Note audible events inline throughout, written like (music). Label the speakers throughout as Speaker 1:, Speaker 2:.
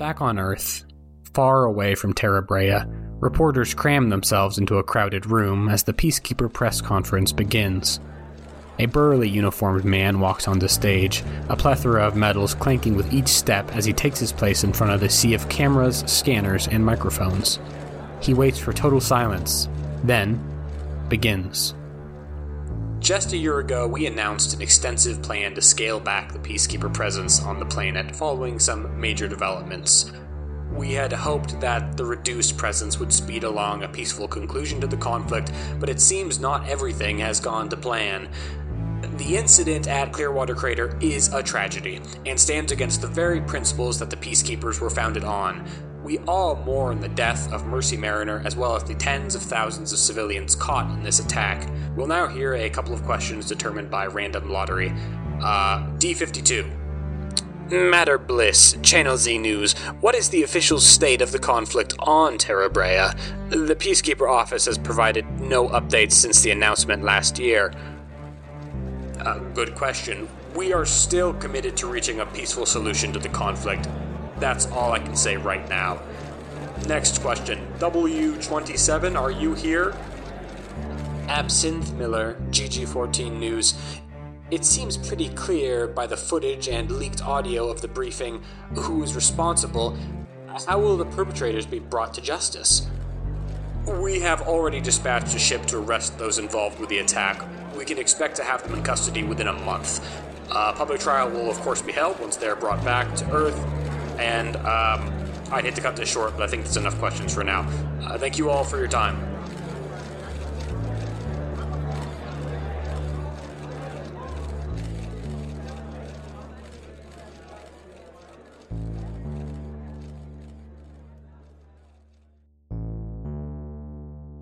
Speaker 1: Back on Earth, far away from Terra Brea, reporters cram themselves into a crowded room as the Peacekeeper press conference begins. A burly uniformed man walks onto stage, a plethora of medals clanking with each step as he takes his place in front of the sea of cameras, scanners, and microphones. He waits for total silence, then begins. Just a year ago, we announced an extensive plan to scale back the Peacekeeper presence on the planet following some major developments. We had hoped that the reduced presence would speed along a peaceful conclusion to the conflict, but it seems not everything has gone to plan. The incident at Clearwater Crater is a tragedy and stands against the very principles that the Peacekeepers were founded on. We all mourn the death of Mercy Mariner as well as the tens of thousands of civilians caught in this attack. We'll now hear a couple of questions determined by random lottery. Uh, D52. Matter Bliss, Channel Z News. What is the official state of the conflict on Terra Brea? The Peacekeeper office has provided no updates since the announcement last year. Uh, good question. We are still committed to reaching a peaceful solution to the conflict. That's all I can say right now. Next question. W27, are you here? Absinthe Miller, GG14 News. It seems pretty clear by the footage and leaked audio of the briefing who is responsible. How will the perpetrators be brought to justice? We have already dispatched a ship to arrest those involved with the attack. We can expect to have them in custody within a month. A public trial will, of course, be held once they're brought back to Earth. And um, I'd hate to cut this short, but I think that's enough questions for now. Uh, thank you all for your time.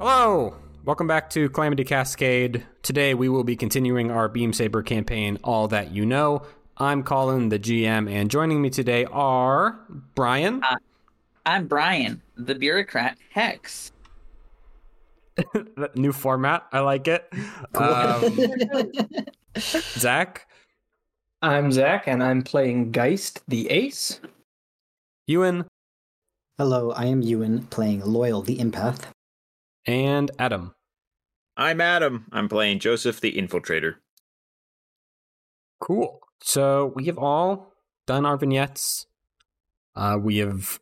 Speaker 1: Hello! Welcome back to Calamity Cascade. Today we will be continuing our Beam Saber campaign, All That You Know. I'm Colin, the GM, and joining me today are Brian.
Speaker 2: Uh, I'm Brian, the bureaucrat Hex. (laughs)
Speaker 1: New format. I like it. Um, (laughs) Zach.
Speaker 3: I'm Zach, and I'm playing Geist, the ace.
Speaker 1: Ewan.
Speaker 4: Hello, I am Ewan, playing Loyal, the empath.
Speaker 1: And Adam.
Speaker 5: I'm Adam. I'm playing Joseph, the infiltrator.
Speaker 1: Cool. So we have all done our vignettes. Uh, we have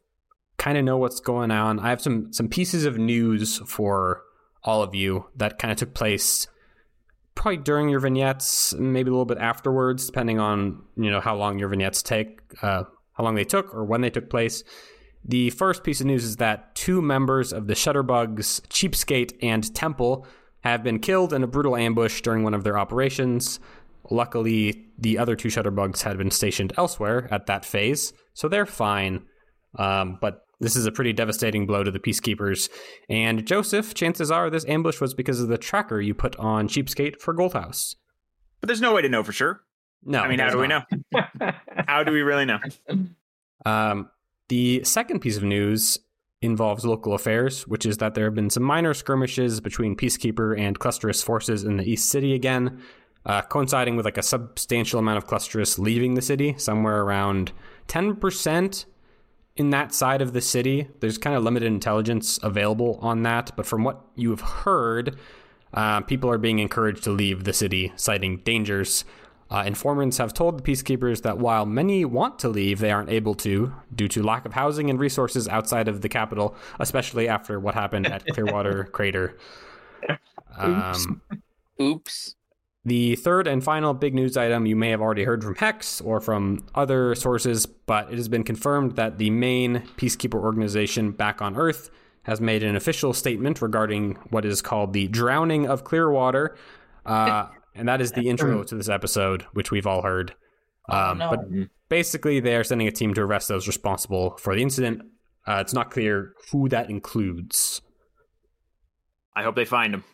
Speaker 1: kind of know what's going on. I have some some pieces of news for all of you that kind of took place probably during your vignettes, maybe a little bit afterwards, depending on you know how long your vignettes take, uh, how long they took, or when they took place. The first piece of news is that two members of the Shutterbugs, Cheapskate, and Temple have been killed in a brutal ambush during one of their operations. Luckily, the other two Shutterbugs had been stationed elsewhere at that phase, so they're fine. Um, but this is a pretty devastating blow to the Peacekeepers. And Joseph, chances are this ambush was because of the tracker you put on Cheapskate for Goldhouse.
Speaker 5: But there's no way to know for sure.
Speaker 1: No,
Speaker 5: I mean, how do we know? how do we really know?
Speaker 1: Um, the second piece of news involves local affairs, which is that there have been some minor skirmishes between Peacekeeper and Clusterus forces in the East City again, uh, coinciding with like a substantial amount of Clusterus leaving the city, somewhere around 10% in that side of the city. There's kind of limited intelligence available on that, but from what you have heard, uh, people are being encouraged to leave the city, citing dangers. Uh, informants have told the peacekeepers that while many want to leave, they aren't able to due to lack of housing and resources outside of the capital, especially after what happened at Clearwater (laughs) Crater. Um,
Speaker 2: Oops.
Speaker 1: The third and final big news item you may have already heard from Hex or from other sources, but it has been confirmed that the main peacekeeper organization back on Earth has made an official statement regarding what is called the drowning of Clearwater. Uh, (laughs) and that is the intro to this episode, which we've all heard. Um,
Speaker 2: no.
Speaker 1: But basically, they are sending a team to arrest those responsible for the incident. Uh, it's not clear who that includes.
Speaker 5: I hope they find him.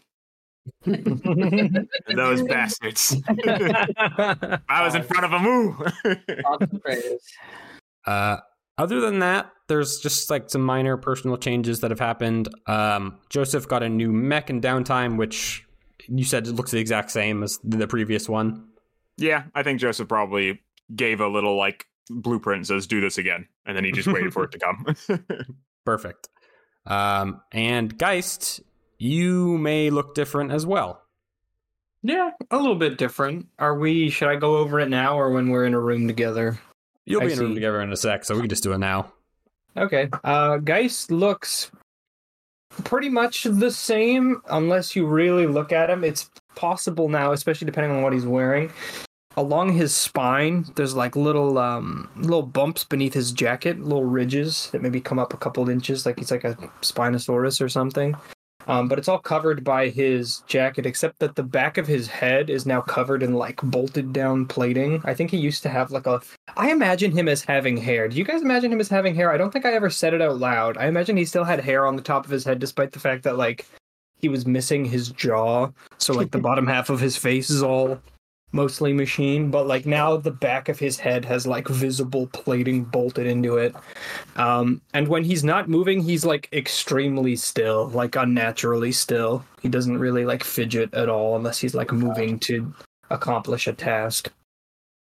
Speaker 5: Those (laughs) bastards. (laughs) I was in front of a Ooh. (laughs)
Speaker 2: Awesome praise.
Speaker 1: Uh, other than that, there's just like some minor personal changes that have happened. Um, Joseph got a new mech and downtime, which you said it looks the exact same as the previous one.
Speaker 5: yeah, I think Joseph probably gave a little like blueprint and says, "Do this again," and then he just waited for it to come.
Speaker 1: Perfect. Um, and Geist, you may look different as well.
Speaker 3: Yeah, a little bit different. Are we? Should I go over it now or when we're in a room together?
Speaker 1: You'll
Speaker 3: I
Speaker 1: be in a room together in a sec, so we can just do it now.
Speaker 3: Okay. Uh, Geist looks pretty much the same unless you really look at him. It's possible now, especially depending on what he's wearing. Along his spine, there's like little um little bumps beneath his jacket, little ridges that maybe come up a couple inches, like he's like a Spinosaurus or something. Um, but it's all covered by his jacket, except that the back of his head is now covered in like bolted down plating. I think he used to have like a. I imagine him as having hair. Do you guys imagine him as having hair? I don't think I ever said it out loud. I imagine he still had hair on the top of his head, despite the fact that like he was missing his jaw. So like the bottom half of his face is all mostly machine, but like now the back of his head has like visible plating bolted into it. Um, and when he's not moving, he's like extremely still, like unnaturally still. He doesn't really like fidget at all unless he's like moving to accomplish a task.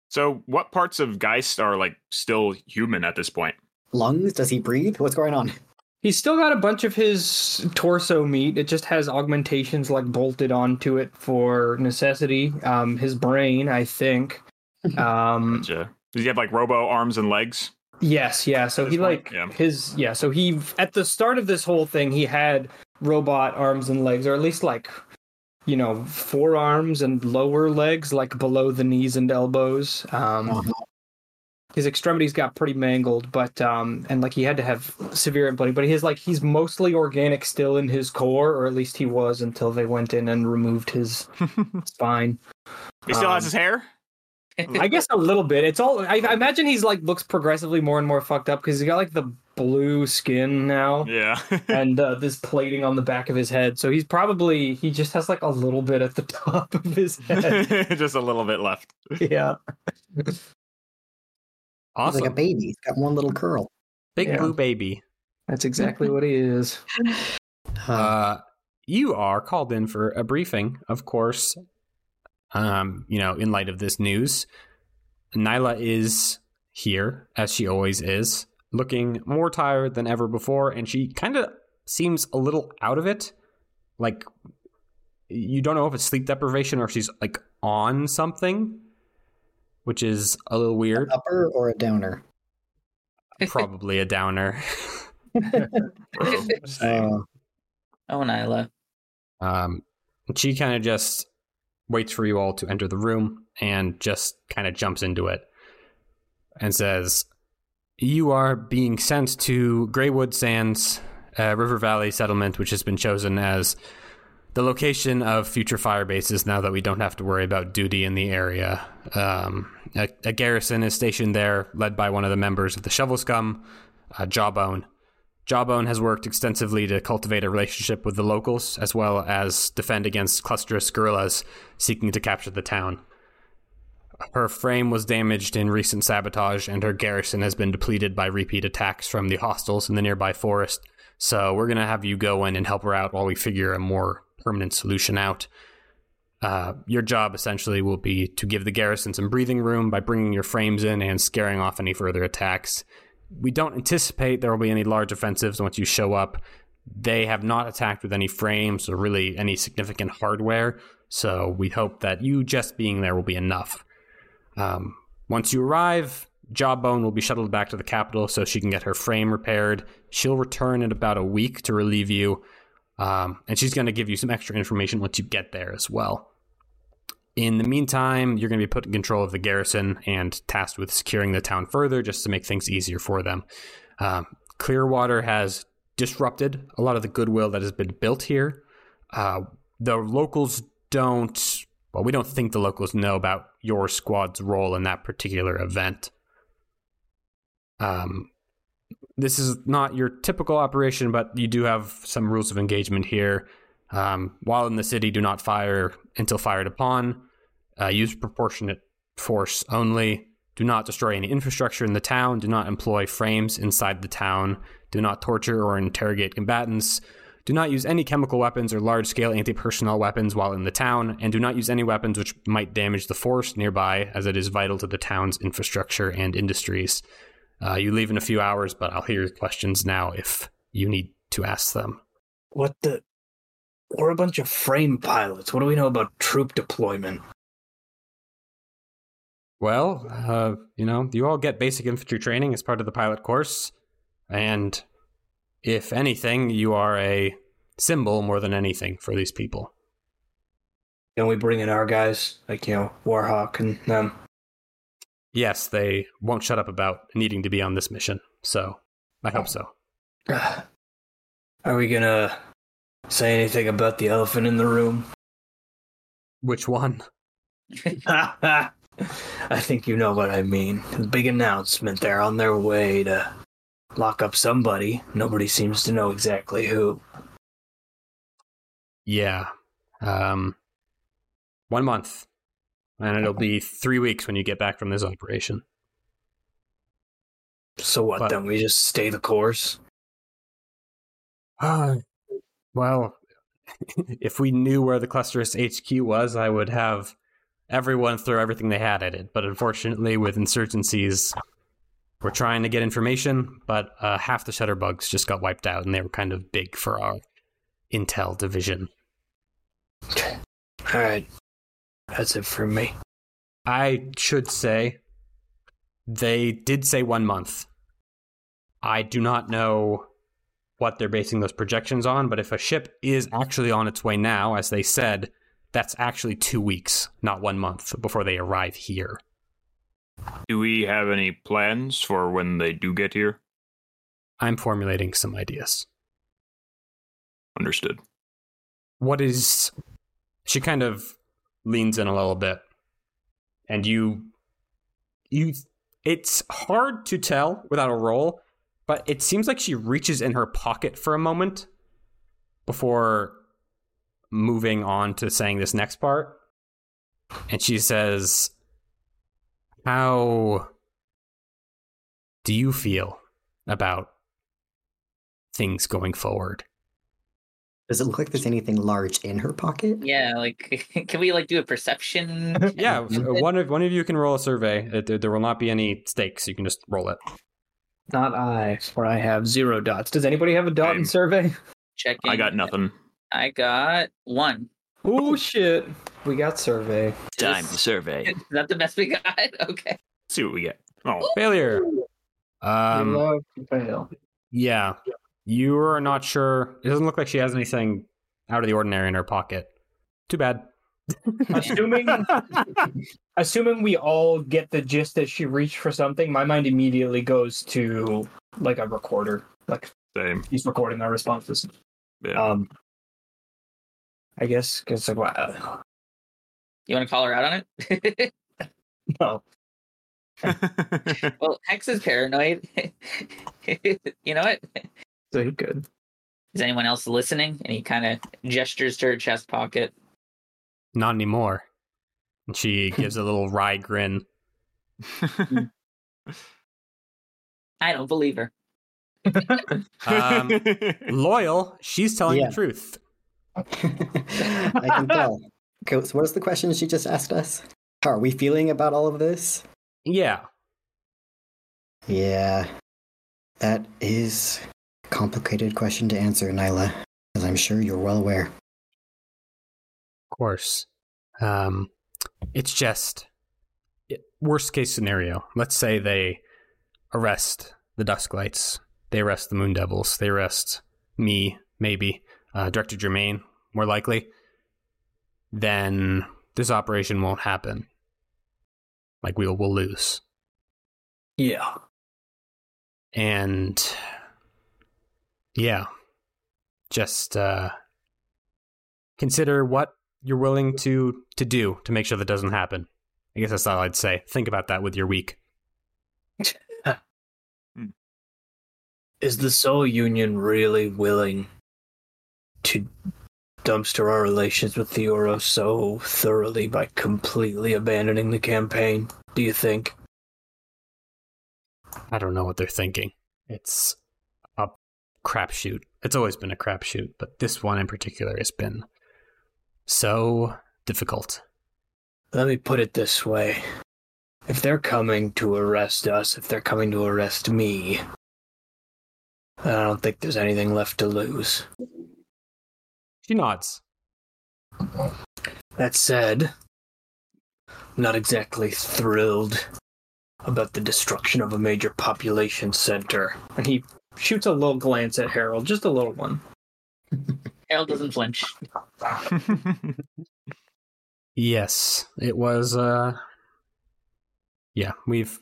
Speaker 5: so, what parts of Geist are like still human at this point?
Speaker 4: Lungs? Does he breathe? What's going on?
Speaker 3: He's still got a bunch of his torso meat. It just has augmentations like bolted onto it for necessity. Um, his brain, I think. (laughs) Um,
Speaker 5: Gotcha. Does he have like robo arms and legs?
Speaker 3: Yes, yeah. So he
Speaker 5: point,
Speaker 3: like
Speaker 5: yeah.
Speaker 3: his yeah. So he at the start of this whole thing, he had robot arms and legs, or at least like you know forearms and lower legs, like below the knees and elbows. Um,
Speaker 4: Uh-huh.
Speaker 3: His extremities got pretty mangled, but um, and like he had to have severe implanting. But he's like he's mostly organic still in his core, or at least he was until they went in and removed his (laughs) spine.
Speaker 5: He still has
Speaker 3: Um,
Speaker 5: his hair.
Speaker 3: I guess a little bit. It's all. I, I imagine he's like looks progressively more and more fucked up because he's got like the blue skin now
Speaker 5: Yeah. (laughs)
Speaker 3: and uh, this plating on the back of his head. So he's probably he just has like a little bit at the (laughs) top of his head.
Speaker 5: just a little bit left.
Speaker 3: yeah.
Speaker 1: Awesome.
Speaker 4: He's like a baby. He's got one little curl.
Speaker 1: Big
Speaker 3: Yeah.
Speaker 1: blue baby.
Speaker 3: That's exactly what he is. (laughs)
Speaker 1: Uh, you are called in for a briefing, of course. Um, you know, in light of this news, Nyla is here, as she always is, looking more tired than ever before, and she kind of seems a little out of it. Like, you don't know if it's sleep deprivation or she's like on something, which is a little weird.
Speaker 4: Upper or a downer? (laughs)
Speaker 1: Probably a downer. (laughs) (laughs)
Speaker 4: Uh,
Speaker 2: Oh, Nyla.
Speaker 1: Um, she kind of just waits for you all to enter the room and just kind of jumps into it and says, You are being sent to Greywood Sands, uh, River Valley settlement, which has been chosen as the location of future fire bases now that we don't have to worry about duty in the area. Um, a, a garrison is stationed there, led by one of the members of the Shovel Scum, uh, Jawbone. Jawbone has worked extensively to cultivate a relationship with the locals, as well as defend against clusterous guerrillas seeking to capture the town. Her frame was damaged in recent sabotage, and her garrison has been depleted by repeat attacks from the hostiles in the nearby forest. So we're gonna have you go in and help her out while we figure a more permanent solution out. Uh, your job essentially will be to give the garrison some breathing room by bringing your frames in and scaring off any further attacks we don't anticipate there will be any large offensives once you show up. They have not attacked with any frames or really any significant hardware, so we hope that you just being there will be enough. Um, once you arrive, Jawbone will be shuttled back to the capital so she can get her frame repaired. She'll return in about a week to relieve you, um, and she's going to give you some extra information once you get there as well. In the meantime, you're going to be put in control of the garrison and tasked with securing the town further just to make things easier for them. Um, Clearwater has disrupted a lot of the goodwill that has been built here. Uh, the locals don't, well, we don't think the locals know about your squad's role in that particular event. Um, this is not your typical operation, but you do have some rules of engagement here. Um, while in the city, do not fire until fired upon. Uh, use proportionate force only. Do not destroy any infrastructure in the town. Do not employ frames inside the town. Do not torture or interrogate combatants. Do not use any chemical weapons or large scale anti personnel weapons while in the town, and do not use any weapons which might damage the forest nearby, as it is vital to the town's infrastructure and industries. Uh, you leave in a few hours, but I'll hear your questions now if you need to ask them.
Speaker 3: What the? We're a bunch of frame pilots. What do we know about troop deployment?
Speaker 1: Well, uh, you know, you all get basic infantry training as part of the pilot course, and if anything, you are a symbol more than anything for these people.
Speaker 3: Can we bring in our guys, like you know, Warhawk and them?
Speaker 1: Yes, they won't shut up about needing to be on this mission, so I hope so. (sighs)
Speaker 3: Are we gonna say anything about the elephant in the room?
Speaker 1: Which one? (laughs)
Speaker 3: I think you know what I mean. The big announcement. They're on their way to lock up somebody. Nobody seems to know exactly who.
Speaker 1: Yeah. Um, one month. And it'll be three weeks when you get back from this operation.
Speaker 3: So what
Speaker 1: But-
Speaker 3: then? We just stay the course?
Speaker 1: Uh, well, (laughs) if we knew where the Clusterus HQ was, I would have everyone throw everything they had at it. But unfortunately, with insurgencies, we're trying to get information, but uh, half the shutterbugs just got wiped out, and they were kind of big for our intel division.
Speaker 3: Alright. That's it for me.
Speaker 1: I should say they did say one month. I do not know what they're basing those projections on, but if a ship is actually on its way now, as they said, that's actually two weeks, not one month, before they arrive here.
Speaker 5: Do we have any plans for when they do get here?
Speaker 1: I'm formulating some ideas.
Speaker 5: Understood.
Speaker 1: What is. She kind of leans in a little bit, and you. You. It's hard to tell without a roll, but it seems like she reaches in her pocket for a moment before moving on to saying this next part. And she says, How do you feel about things going forward?
Speaker 4: Does it look like there's anything large in her pocket?
Speaker 2: Yeah, like (laughs) can we like do a perception? (laughs)
Speaker 1: Yeah, one of one of you can roll a survey. There, there will not be any stakes. You can just roll it.
Speaker 3: Not I, for I have zero dots. Does anybody have a dot in survey? (laughs)
Speaker 2: Checking.
Speaker 5: I got nothing.
Speaker 2: I got one.
Speaker 3: Oh shit. We got survey.
Speaker 5: Time to survey.
Speaker 2: Is that the best we got? Okay.
Speaker 5: Let's see what we get. Oh,
Speaker 1: Failure.
Speaker 3: You
Speaker 1: Um,
Speaker 3: love to fail.
Speaker 1: yeah, you are not sure. It doesn't look like she has anything out of the ordinary in her pocket. Too bad.
Speaker 3: Assuming (laughs) assuming we all get the gist that she reached for something, my mind immediately goes to like a recorder. Like
Speaker 5: same.
Speaker 3: he's recording our responses.
Speaker 5: Yeah.
Speaker 3: Um I guess because like wow.
Speaker 2: You want to call her out on it? (laughs)
Speaker 3: No. (laughs)
Speaker 2: well, Hex is paranoid. you know what?
Speaker 3: So you good.
Speaker 2: Is anyone else listening? And he kind of gestures to her chest pocket.
Speaker 1: Not anymore. And she gives a (laughs) little wry grin.
Speaker 2: I don't believe her.
Speaker 1: Um, (laughs) loyal, she's telling
Speaker 4: Yeah.
Speaker 1: the truth.
Speaker 4: I can tell. Okay, so what is the question she just asked us? How are we feeling about all of this?
Speaker 1: Yeah.
Speaker 4: Yeah, that is a complicated question to answer, Nyla, as I'm sure you're well aware.
Speaker 1: Of course. Um, it's just worst case scenario. Let's say they arrest the Dusklights. They arrest the Moon Devils. They arrest me, maybe uh, Director Germain, more likely. Then this operation won't happen. Like we'll we'll lose.
Speaker 3: Yeah.
Speaker 1: And yeah, just uh, consider what you're willing to to do to make sure that doesn't happen. I guess that's all I'd say. Think about that with your week. (laughs)
Speaker 3: Is the Soul Union really willing to dumpster our relations with Theoro so thoroughly by completely abandoning the campaign? Do you think?
Speaker 1: I don't know what they're thinking. It's crapshoot. It's always been a crapshoot, but this one in particular has been so difficult.
Speaker 3: Let me put it this way. If they're coming to arrest us, if they're coming to arrest me, I don't think there's anything left to lose.
Speaker 1: She nods.
Speaker 3: That said, I'm not exactly thrilled about the destruction of a major population center. And he shoots a little glance at Harold, just a little one. (laughs)
Speaker 2: Harold doesn't flinch. (laughs)
Speaker 1: Yes, it was uh Yeah, we've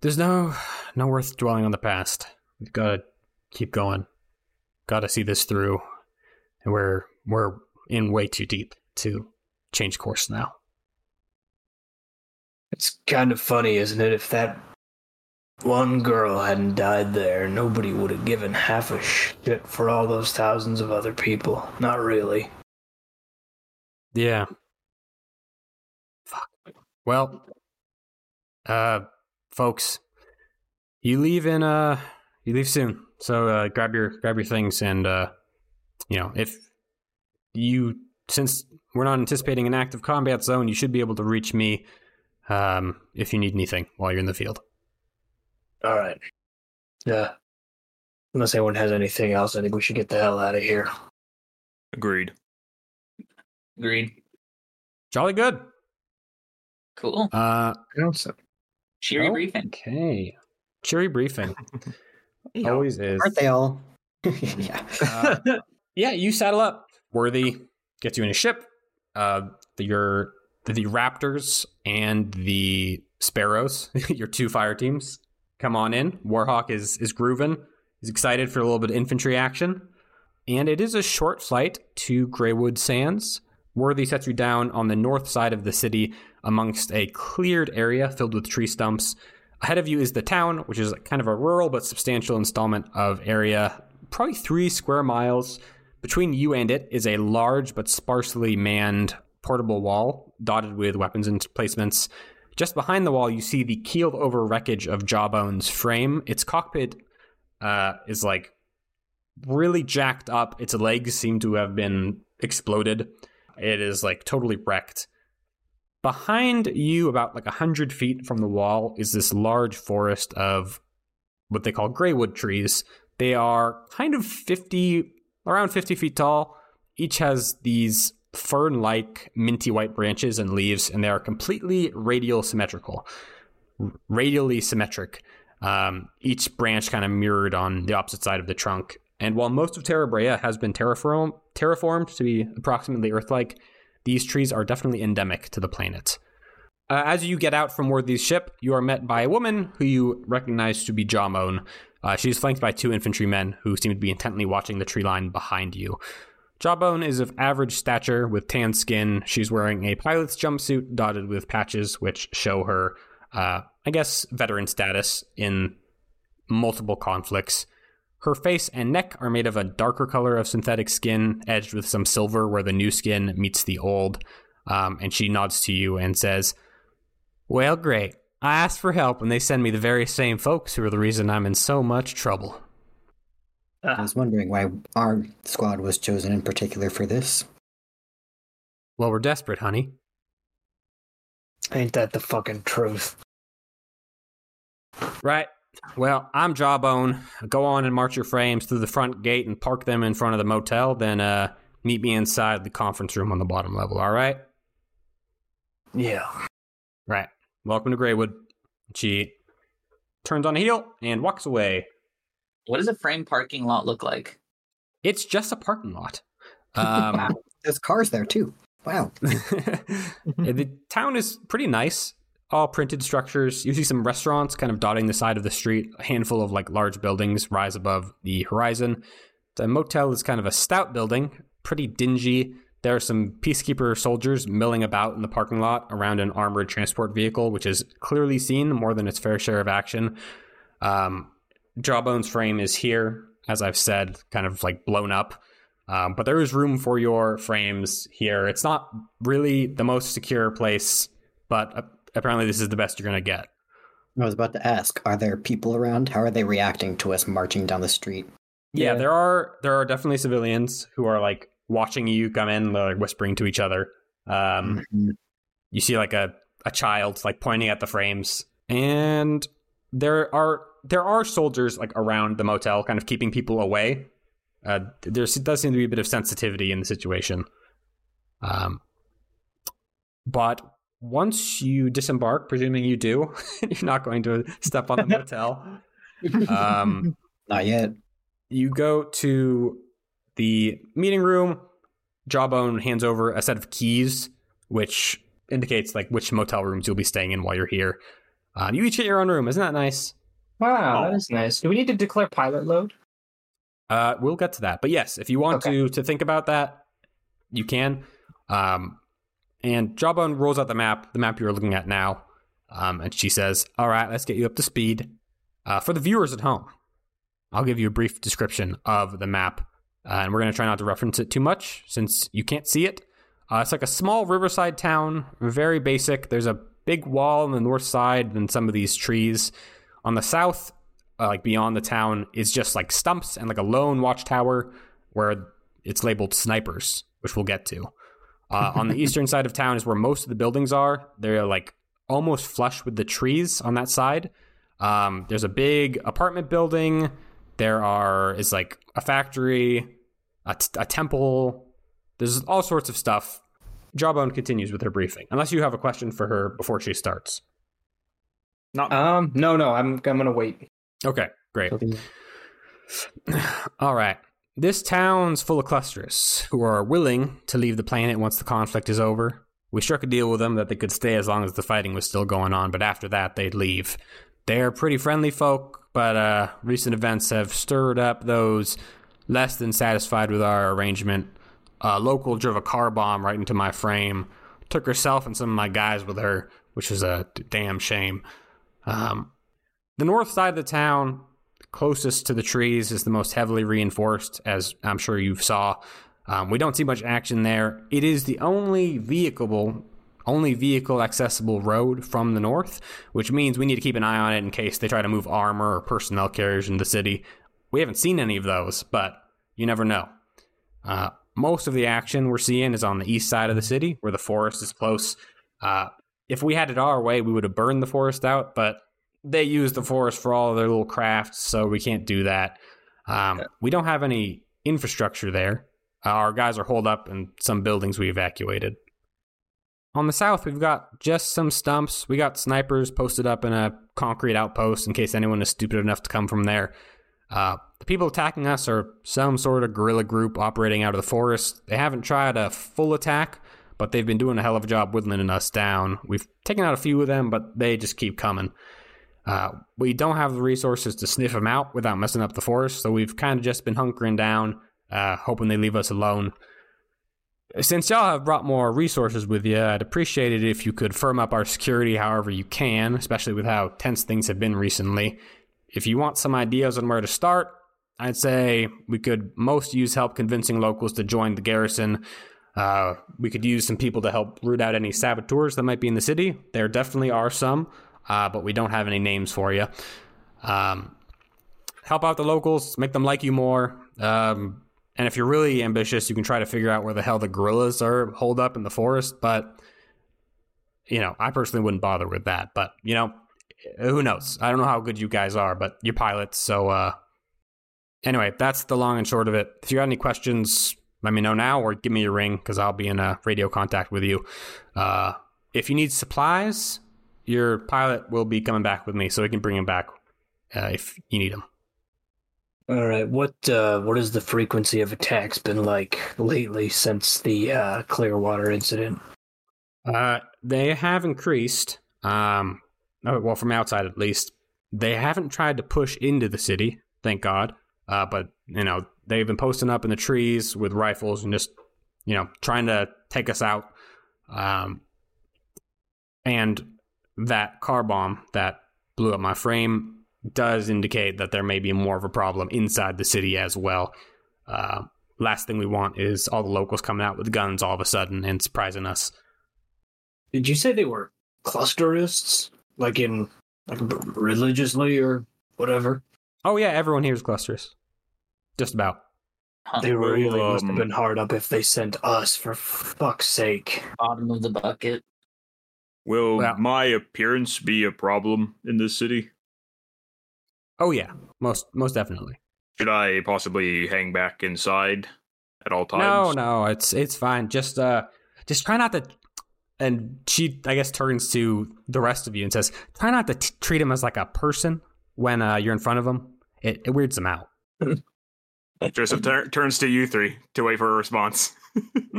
Speaker 1: there's no no worth dwelling on the past. We've got to keep going. Got to see this through. And we're we're in way too deep to change course now.
Speaker 3: It's kind of funny, isn't it? If that one girl hadn't died there, nobody would have given half a shit for all those thousands of other people. Not really.
Speaker 1: Yeah. Fuck. Well, uh, folks, you leave in uh, you leave soon. So uh, grab your grab your things and uh, you know if you since we're not anticipating an active combat zone, you should be able to reach me um, if you need anything while you're in the field.
Speaker 3: All right. Yeah. Unless anyone has anything else, I think we should get the hell out of here.
Speaker 5: Agreed.
Speaker 2: Agreed.
Speaker 1: Jolly good.
Speaker 2: Cool.
Speaker 1: Uh,
Speaker 2: Cheery
Speaker 1: oh,
Speaker 2: briefing.
Speaker 1: Okay. Cheery briefing.
Speaker 4: Yeah.
Speaker 1: Always is.
Speaker 4: Aren't they all? (laughs) yeah.
Speaker 1: Uh, yeah, you saddle up. Worthy gets you in a ship. Uh, the, your the Raptors and the Sparrows, (laughs) your two fire teams, come on in. Warhawk is is grooving. He's excited for a little bit of infantry action, and it is a short flight to Greywood Sands. Worthy sets you down on the north side of the city amongst a cleared area filled with tree stumps. Ahead of you is the town, which is kind of a rural but substantial installment of area, probably three square miles. Between you and it is a large but sparsely manned portable wall dotted with weapons emplacements. Just behind the wall, you see the keeled over wreckage of Jawbone's frame. Its cockpit uh, is like really jacked up. Its legs seem to have been exploded. It is like totally wrecked. Behind you, about like a hundred feet from the wall, is this large forest of what they call graywood trees. They are kind of 50, around 50 feet tall. Each has these fern like minty white branches and leaves, and they are completely radial symmetrical, radially symmetric. Um, each branch kind of mirrored on the opposite side of the trunk. And while most of Terra Brea has been terraform- terraformed to be approximately Earth like, these trees are definitely endemic to the planet. Uh, as you get out from Worthy's ship, you are met by a woman who you recognize to be Jawbone. Uh, she's flanked by two infantrymen who seem to be intently watching the tree line behind you. Jawbone is of average stature with tan skin. She's wearing a pilot's jumpsuit dotted with patches which show her, uh, I guess, veteran status in multiple conflicts. Her face and neck are made of a darker color of synthetic skin, edged with some silver where the new skin meets the old. Um, and she nods to you and says, Well, great. I asked for help, and they send me the very same folks who are the reason I'm in so much trouble.
Speaker 4: I was wondering why our squad was chosen in particular for this.
Speaker 1: Well, we're desperate, honey.
Speaker 3: Ain't that the fucking truth?
Speaker 1: Right. Well, I'm Jawbone. Go on and march your frames through the front gate and park them in front of the motel. Then uh, meet me inside the conference room on the bottom level. All right.
Speaker 3: Yeah.
Speaker 1: Right. Welcome to Greywood. She turns on a heel and walks away.
Speaker 2: What does a frame parking lot look like?
Speaker 1: It's just a parking lot. (laughs) Um,
Speaker 4: There's cars there too. Wow. (laughs)
Speaker 1: the town is pretty nice. All printed structures. You see some restaurants kind of dotting the side of the street. A handful of like large buildings rise above the horizon. The motel is kind of a stout building, pretty dingy. There are some peacekeeper soldiers milling about in the parking lot around an armored transport vehicle, which is clearly seen more than its fair share of action. Um, Jawbone's frame is here, as I've said, kind of like blown up. Um, but there is room for your frames here. It's not really the most secure place, but uh, apparently this is the best you're going to get.
Speaker 4: I was about to ask, are there people around? How are they reacting to us marching down the street?
Speaker 1: Yeah,
Speaker 3: Yeah.
Speaker 1: there are there are definitely civilians who are like watching you come in, they're like whispering to each other. Um,
Speaker 4: Mhm.
Speaker 1: you see like a, a child like pointing at the frames and there are there are soldiers like around the motel kind of keeping people away uh, there does seem to be a bit of sensitivity in the situation um, but once you disembark presuming you do (laughs) you're not going to step on the (laughs) motel um, (laughs)
Speaker 4: Not yet.
Speaker 1: you go to the meeting room. Jawbone hands over a set of keys, which indicates like which motel rooms you'll be staying in while you're here. Uh, you each get your own room. Isn't that nice?
Speaker 3: Wow,
Speaker 5: Oh.
Speaker 3: that is nice. Do we need to declare pilot load?
Speaker 1: Uh, we'll get to that. But yes, if you want
Speaker 3: Okay.
Speaker 1: to to think about that, you can. Um, and Jawbone rolls out the map, the map you're looking at now, um, and she says, "All right, let's get you up to speed." Uh, for the viewers at home, I'll give you a brief description of the map, uh, and we're going to try not to reference it too much since you can't see it. Uh, it's like a small riverside town, very basic. There's a big wall on the north side and some of these trees. On the south, uh, like beyond the town, is just like stumps and like a lone watchtower where it's labeled snipers, which we'll get to. Uh, on the (laughs) eastern side of town is where most of the buildings are. They're like almost flush with the trees on that side. Um, there's a big apartment building. There are is like a factory, a, t- a temple. There's all sorts of stuff. Jawbone continues with her briefing, unless you have a question for her before she starts.
Speaker 5: Not
Speaker 3: Um, no, no, I'm I'm gonna wait.
Speaker 1: Okay, great. (sighs) All right. This town's full of clusters who are willing to leave the planet once the conflict is over. We struck a deal with them that they could stay as long as the fighting was still going on, but after that they'd leave. They're pretty friendly folk, but uh, recent events have stirred up those less than satisfied with our arrangement. A local drove a car bomb right into my frame, took herself and some of my guys with her, which is a damn shame. Um, the north side of the town, closest to the trees, is the most heavily reinforced, as I'm sure you saw. Um, we don't see much action there. It is the only vehicle, only vehicle accessible road from the north, which means we need to keep an eye on it in case they try to move armor or personnel carriers into the city. We haven't seen any of those, but you never know. Uh, most of the action we're seeing is on the east side of the city, where the forest is close. Uh, if we had it our way, we would have burned the forest out, but they use the forest for all of their little crafts, so we can't do that. Um, we don't have any infrastructure there. Uh, our guys are holed up in some buildings we evacuated. On the south, we've got just some stumps. We got snipers posted up in a concrete outpost in case anyone is stupid enough to come from there. Uh, the people attacking us are some sort of guerrilla group operating out of the forest. They haven't tried a full attack, but they've been doing a hell of a job whittling us down. We've taken out a few of them, but they just keep coming. Uh, we don't have the resources to sniff them out without messing up the forest, so we've kind of just been hunkering down, uh, hoping they leave us alone. Since y'all have brought more resources with you, I'd appreciate it if you could firm up our security however you can, especially with how tense things have been recently. If you want some ideas on where to start, I'd say we could most use help convincing locals to join the garrison. Uh, we could use some people to help root out any saboteurs that might be in the city. There definitely are some, uh, but we don't have any names for you. Um, help out the locals, make them like you more. Um, and if you're really ambitious, you can try to figure out where the hell the guerrillas are holed up in the forest. But, you know, I personally wouldn't bother with that. But, you know, who knows? I don't know how good you guys are, but you're pilots. So, uh, anyway, that's the long and short of it. If you got any questions, let me know now or give me a ring because I'll be in a radio contact with you. Uh, if you need supplies, your pilot will be coming back with me so we can bring him back uh, if you need him.
Speaker 6: All right. What uh, what has the frequency of attacks been like lately since the uh, Clearwater incident?
Speaker 1: Uh, they have increased. Um, oh, well, from outside at least, they haven't tried to push into the city. Thank God. Uh, but you know they've been posting up in the trees with rifles and just you know trying to take us out. Um, and that car bomb that blew up my frame does indicate that there may be more of a problem inside the city as well. Uh, last thing we want is all the locals coming out with guns all of a sudden and surprising us.
Speaker 6: Did you say they were clusterists, like in like religiously or whatever?
Speaker 1: Oh yeah, everyone here is clusters. Just about.
Speaker 2: Huh,
Speaker 6: They really must have
Speaker 5: Um,
Speaker 6: been hard up if they sent us, for fuck's sake.
Speaker 2: bottom of the bucket.
Speaker 5: Will
Speaker 1: Well-
Speaker 5: my appearance be a problem in this city?
Speaker 1: Oh yeah, most most definitely.
Speaker 5: Should I possibly hang back inside at all times?
Speaker 1: No, no, it's it's fine. Just uh, just try not to. And she, I guess, turns to the rest of you and says, "Try not to t- treat him as like a person when uh, you're in front of him. It, it weirds him out." (laughs)
Speaker 5: Joseph tur- turns to you three to wait for a response. (laughs)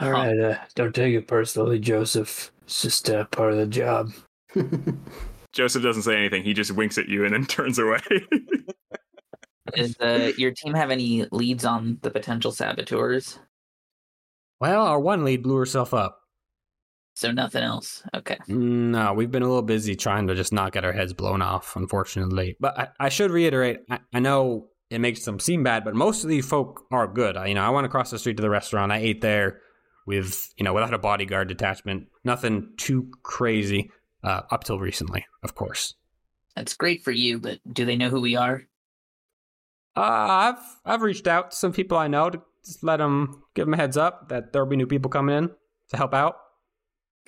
Speaker 6: All right, uh, don't take it personally, Joseph. It's just uh, part of the job. (laughs)
Speaker 5: Joseph doesn't say anything. He just winks at you and then (laughs) turns away.
Speaker 2: Does uh, your team have any leads on the potential saboteurs?
Speaker 1: well, our one lead blew herself up.
Speaker 2: So nothing else. Okay.
Speaker 1: No, we've been a little busy trying to just not get our heads blown off, unfortunately. But I, I should reiterate, I, I know it makes them seem bad, but most of these folk are good. I, you know, I went across the street to the restaurant. I ate there with, you know, without a bodyguard detachment. Nothing too crazy uh, up till recently, of course.
Speaker 2: That's great for you, but do they know who we are?
Speaker 1: Uh, I've I've reached out to some people I know to just let them give them a heads up that there'll be new people coming in to help out.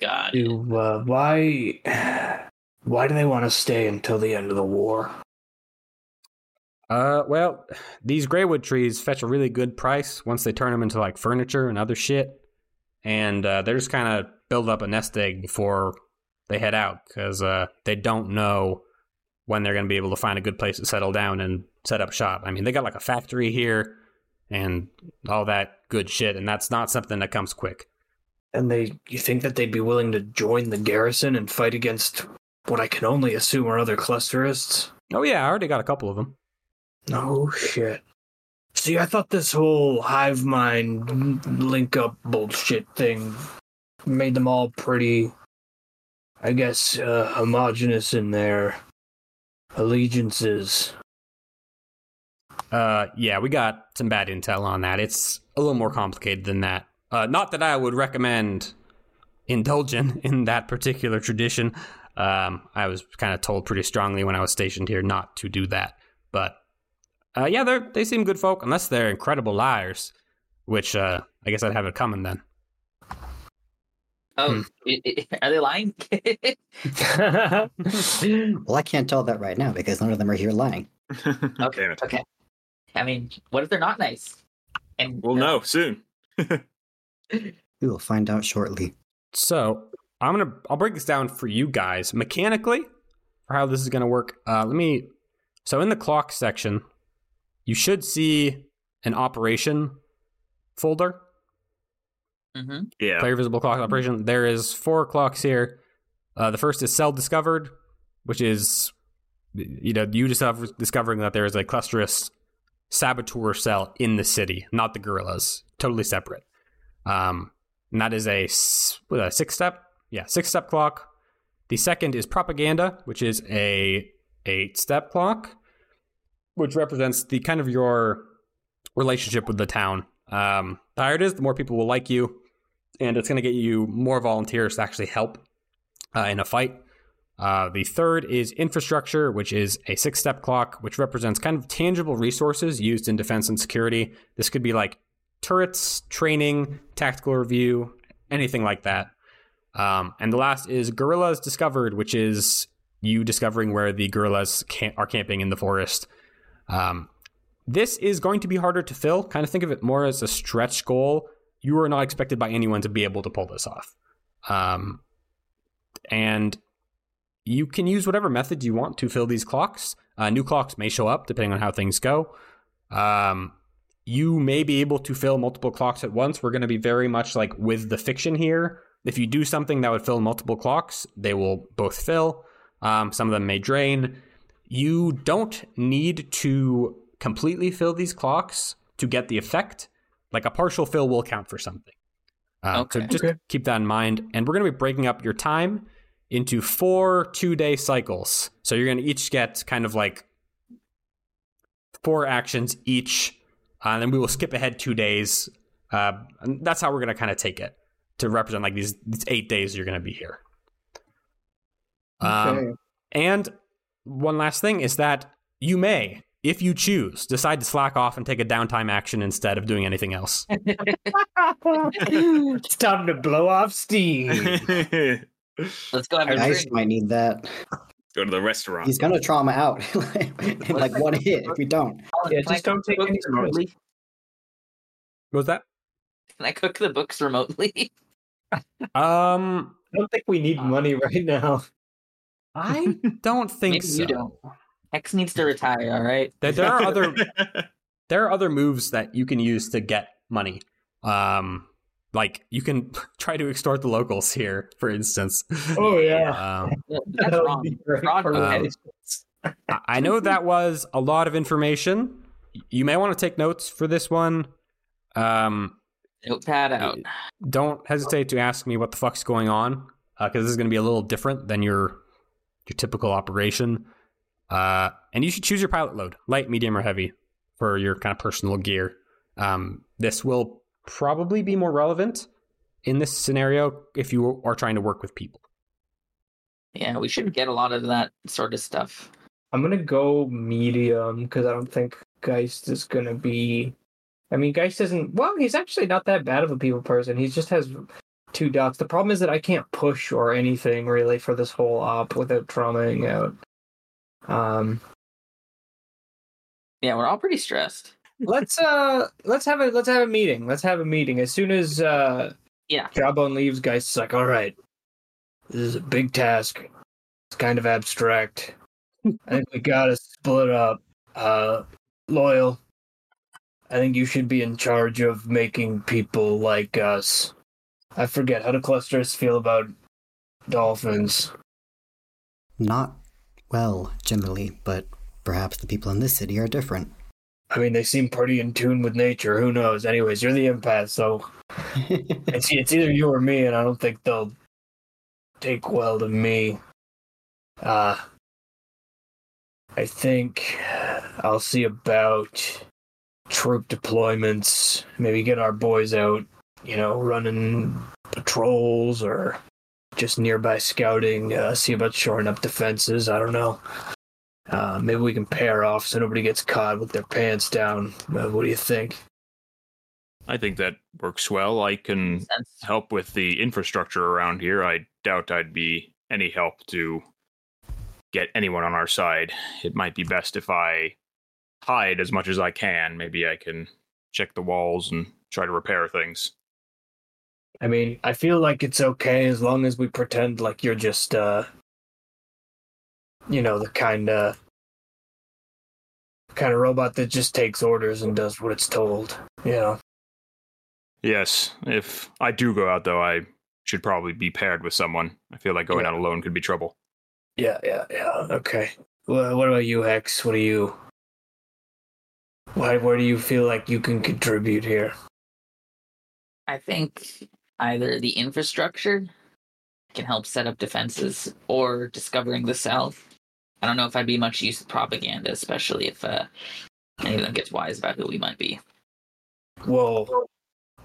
Speaker 2: God. it.
Speaker 6: Do, uh, why, (sighs) why do they want to stay until the end of the war?
Speaker 1: Uh, well, these graywood trees fetch a really good price once they turn them into like furniture and other shit, and uh, they're just kind of build up a nest egg before they head out because uh, they don't know when they're going to be able to find a good place to settle down and set up shop. I mean, they got like a factory here and all that good shit, and that's not something that comes quick.
Speaker 6: And they, you think that they'd be willing to join the garrison and fight against what I can only assume are other clusterists?
Speaker 1: Oh yeah, I already got a couple of them.
Speaker 6: No shit. See, I thought this whole hive mind link up bullshit thing made them all pretty, I guess, uh, homogenous in their allegiances.
Speaker 1: Uh, yeah, we got some bad intel on that. It's a little more complicated than that. Uh, not that I would recommend indulging (laughs) in that particular tradition. Um, I was kind of told pretty strongly when I was stationed here not to do that. But uh, yeah, they they seem good folk, unless they're incredible liars, which uh, I guess I'd have it coming then.
Speaker 2: Oh, (laughs) i- i- are they lying? (laughs)
Speaker 4: well, I can't tell that right now because none of them are here lying.
Speaker 2: okay. Okay. I mean, what if they're not nice? And
Speaker 5: We'll know soon.
Speaker 4: We will find out shortly.
Speaker 1: So I'm gonna I'll break this down for you guys mechanically for how this is gonna work. Uh, let me. So in the clock section, you should see an operation folder.
Speaker 2: Mm-hmm.
Speaker 5: Yeah.
Speaker 1: Player visible clock operation. There is four clocks here. Uh, the first is cell discovered, which is you know you discover, discovering that there is a clusterist saboteur cell in the city, not the guerrillas, totally separate. Um, and that is a, a six step, yeah, six step clock. The second is propaganda, which is a eight step clock, which represents the kind of your relationship with the town. Um, the higher it is, the more people will like you, and it's going to get you more volunteers to actually help uh, in a fight. Uh, the third is infrastructure, which is a six step clock, which represents kind of tangible resources used in defense and security. This could be like turrets, training, tactical review, anything like that. Um, and the last is guerrillas discovered, which is you discovering where the guerrillas camp- are camping in the forest. Um, this is going to be harder to fill. Kind of think of it more as a stretch goal. You are not expected by anyone to be able to pull this off. Um, and you can use whatever method you want to fill these clocks. Uh, new clocks may show up depending on how things go. Um, you may be able to fill multiple clocks at once. We're going to be very much like with the fiction here. If you do something that would fill multiple clocks, they will both fill. Um, some of them may drain. You don't need to completely fill these clocks to get the effect. Like a partial fill will count for something. Uh, So just
Speaker 6: Okay.
Speaker 1: keep that in mind. And we're going to be breaking up your time into four two day cycles. So you're going to each get kind of like four actions each. Uh, and then we will skip ahead two days. Uh, and that's how we're going to kind of take it to represent like these, these eight days you're going to be here. Um,
Speaker 3: Okay.
Speaker 1: and one last thing is that you may, if you choose, decide to slack off and take a downtime action instead of doing anything else. (laughs)
Speaker 3: it's time to blow off steam. (laughs)
Speaker 2: Let's go have a
Speaker 4: Dice
Speaker 2: drink.
Speaker 4: might need that.
Speaker 5: Go to the restaurant.
Speaker 4: He's gonna trauma out (laughs) in like one hit if we don't.
Speaker 2: Colin,
Speaker 3: Yeah, just don't take any
Speaker 2: remotely.
Speaker 1: What was that?
Speaker 2: Can I cook the books remotely? (laughs)
Speaker 1: Um,
Speaker 3: I don't think we need money right now.
Speaker 1: I (laughs) don't think
Speaker 2: Maybe
Speaker 1: so.
Speaker 2: you don't. Hex needs to retire. All right.
Speaker 1: There, there are other there are other moves that you can use to get money. Um, like you can (laughs) try to extort the locals here, for instance.
Speaker 3: Oh yeah. (laughs)
Speaker 1: Um,
Speaker 2: That's wrong.
Speaker 3: be great
Speaker 2: Fraud
Speaker 3: for
Speaker 1: Um. I- I know that was a lot of information. You may want to take notes for this one. Um,
Speaker 2: Notepad out.
Speaker 1: don't hesitate to ask me what the fuck's going on because this is going to be a little different than your your typical operation. Uh, and you should choose your pilot load, light, medium, or heavy, for your kind of personal gear. Um, this will probably be more relevant in this scenario if you are trying to work with people.
Speaker 2: Yeah, we should get a lot of that sort of stuff.
Speaker 3: I'm gonna go medium because I don't think Geist is gonna be. I mean, Geist isn't. Well, he's actually not that bad of a people person. He just has two dots. The problem is that I can't push or anything really for this whole op without traumaing out. Um,
Speaker 2: Yeah, we're all pretty stressed.
Speaker 3: Let's uh, let's have a let's have a meeting. Let's have a meeting as soon as uh,
Speaker 2: Yeah.
Speaker 3: Jawbone leaves. Geist is like, all right, this is a big task. It's kind of abstract. I think we gotta split up. Uh, loyal. I think you should be in charge of making people like us. I forget how do clusters feel about dolphins.
Speaker 4: Not well, generally, but perhaps the people in this city are different.
Speaker 3: I mean, they seem pretty in tune with nature. Who knows? Anyways, you're the empath, so (laughs) it's it's either you or me, and I don't think they'll take well to me. Uh I think I'll see about troop deployments. Maybe get our boys out, you know, running patrols or just nearby scouting. Uh, see about shoring up defenses. I don't know. Uh, maybe we can pair off so nobody gets caught with their pants down. Uh, what do you think?
Speaker 5: I think that works well. I can help with the infrastructure around here. I doubt I'd be any help to get anyone on our side. It might be best if I hide as much as I can. Maybe I can check the walls and try to repair things.
Speaker 3: I mean, I feel like it's okay as long as we pretend like you're just, uh, you know, the kind of kind of robot that just takes orders and does what it's told. You know.
Speaker 5: Yes, if I do go out though, I should probably be paired with someone. I feel like going
Speaker 3: Yeah.
Speaker 5: out alone could be trouble.
Speaker 3: Yeah, yeah, yeah. Okay. Well, what about you, Hex? What do you? Why? Where do you feel like you can contribute here?
Speaker 2: I think either the infrastructure can help set up defenses or discovering the South. I don't know if I'd be much use with propaganda, especially if uh, any of them gets wise about who we might be.
Speaker 3: Well,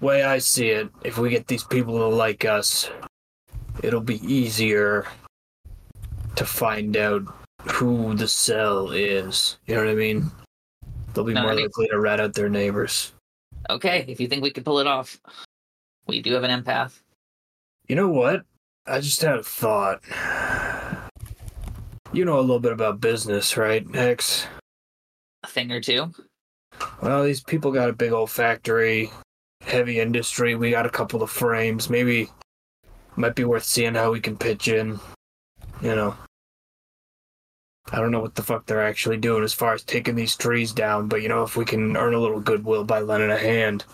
Speaker 3: way I see it, if we get these people to like us, it'll be easier to find out who the cell is. You know what I mean? They'll be
Speaker 2: No,
Speaker 3: more likely to rat out their neighbors.
Speaker 2: Okay, if you think we could pull it off, we do have an empath.
Speaker 3: You know what? I just had a thought. You know a little bit about business, right, Hex?
Speaker 2: A thing or two.
Speaker 3: Well, these people got a big old factory, heavy industry. We got a couple of frames. Maybe might be worth seeing how we can pitch in. You know, I don't know what the fuck they're actually doing as far as taking these trees down, but you know, if we can earn a little goodwill by lending a hand,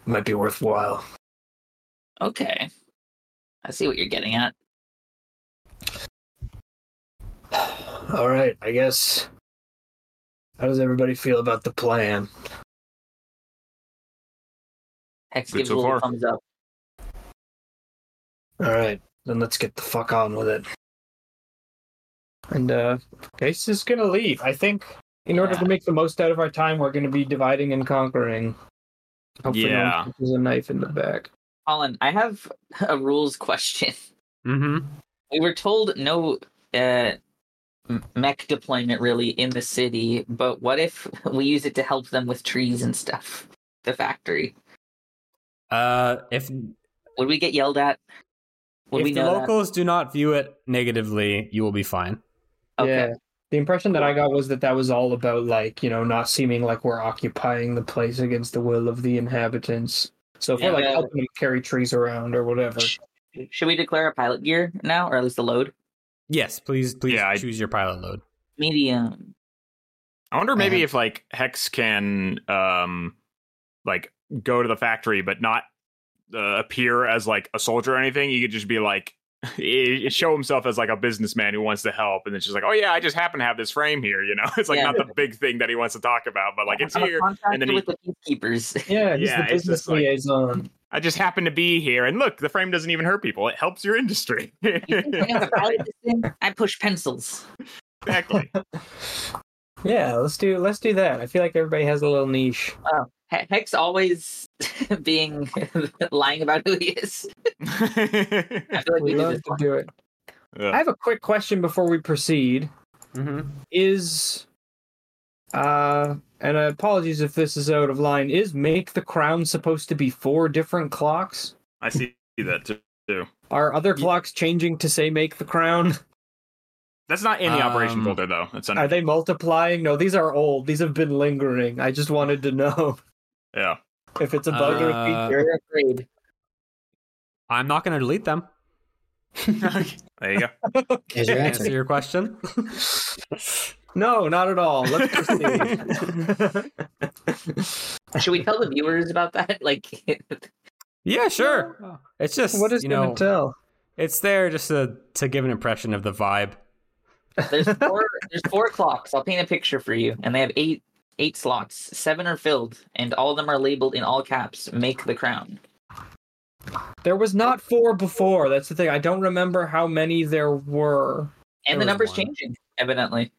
Speaker 3: it might be worthwhile.
Speaker 2: Okay. I see what you're getting at.
Speaker 3: All right, I guess. How does everybody feel about the plan?
Speaker 2: Hex gives
Speaker 5: so
Speaker 2: a little
Speaker 5: far.
Speaker 2: thumbs up.
Speaker 3: All right, then let's get the fuck on with it. And uh Case is gonna leave. I think in order to make the most out of our time, we're gonna be dividing and conquering. Hopefully no one
Speaker 5: Yeah.
Speaker 3: punches a knife in the back.
Speaker 2: Colin, I have (laughs) a rules question.
Speaker 1: Mm-hmm.
Speaker 2: We were told no uh m- mech deployment really in the city, but what if (laughs) we use it to help them with trees and stuff? (laughs) The factory.
Speaker 1: Uh, if
Speaker 2: Would we get yelled at? Would
Speaker 1: if
Speaker 2: we
Speaker 1: the
Speaker 2: know
Speaker 1: locals do not view it negatively, you will be fine.
Speaker 2: Okay.
Speaker 3: Yeah. The impression that I got was that that was all about like you know not seeming like we're occupying the place against the will of the inhabitants. So if we're like helping them carry trees around or whatever,
Speaker 2: Should we declare a pilot gear now, or at least a load?
Speaker 1: Yes, please, please
Speaker 5: Yeah, I-
Speaker 1: choose your pilot load.
Speaker 2: Medium.
Speaker 5: I wonder maybe
Speaker 4: Uh-huh.
Speaker 5: if like Hex can um like go to the factory but not uh, appear as like a soldier or anything. He could just be like (laughs) show himself as like a businessman who wants to help and it's just like, "Oh yeah, I just happen to have this frame here," you know. (laughs) It's like
Speaker 2: Yeah.
Speaker 5: not the big thing that he wants to talk about, but like it's
Speaker 2: I'm
Speaker 5: here
Speaker 2: contractor
Speaker 5: and then he-
Speaker 2: with the peacekeepers.
Speaker 3: yeah, he's
Speaker 5: Yeah,
Speaker 3: the
Speaker 5: it's
Speaker 3: business
Speaker 5: just like-
Speaker 3: liaison.
Speaker 5: I just happen to be here and look, the frame doesn't even hurt people. It helps your industry.
Speaker 2: I know how to pilot this thing? I push pencils.
Speaker 5: exactly. (laughs)
Speaker 3: Yeah, let's do let's do that. I feel like everybody has a little niche.
Speaker 2: He- Hex always (laughs) being (laughs) lying about who he is. I feel like we
Speaker 3: We love to
Speaker 2: one.
Speaker 3: do it.
Speaker 5: Ugh.
Speaker 3: I have a quick question before we proceed.
Speaker 1: Mm-hmm.
Speaker 3: Is uh and apologies if this is out of line, is make the crown supposed to be four different clocks?
Speaker 5: I see that too.
Speaker 3: Are other
Speaker 1: Ye-
Speaker 3: clocks changing to say make the crown?
Speaker 5: That's not in the operation
Speaker 1: Um,
Speaker 5: folder though. It's under
Speaker 3: Are they multiplying? No, these are old. These have been lingering. I just wanted to know
Speaker 5: yeah.
Speaker 3: if it's a bug or a
Speaker 1: Uh,
Speaker 3: feature.
Speaker 2: You're afraid.
Speaker 1: I'm not going to delete them.
Speaker 5: there you go.
Speaker 4: Here's your
Speaker 1: Answer
Speaker 4: answer.
Speaker 1: your question. (laughs)
Speaker 3: No, not at all. Let's proceed. (laughs)
Speaker 2: Should we tell the viewers about that? (laughs) Like,
Speaker 1: yeah, sure. It's just
Speaker 3: what is
Speaker 1: you
Speaker 3: gonna
Speaker 1: know,
Speaker 3: tell?
Speaker 1: it's there just to to give an impression of the vibe.
Speaker 2: there's (laughs) four. there's four clocks. I'll paint a picture for you, and they have eight eight slots. Seven are filled, and all of them are labeled in all caps. Make the crown.
Speaker 3: There was not four before. That's the thing. I don't remember how many there were.
Speaker 2: And
Speaker 1: There
Speaker 2: the number's
Speaker 1: one.
Speaker 2: changing, evidently.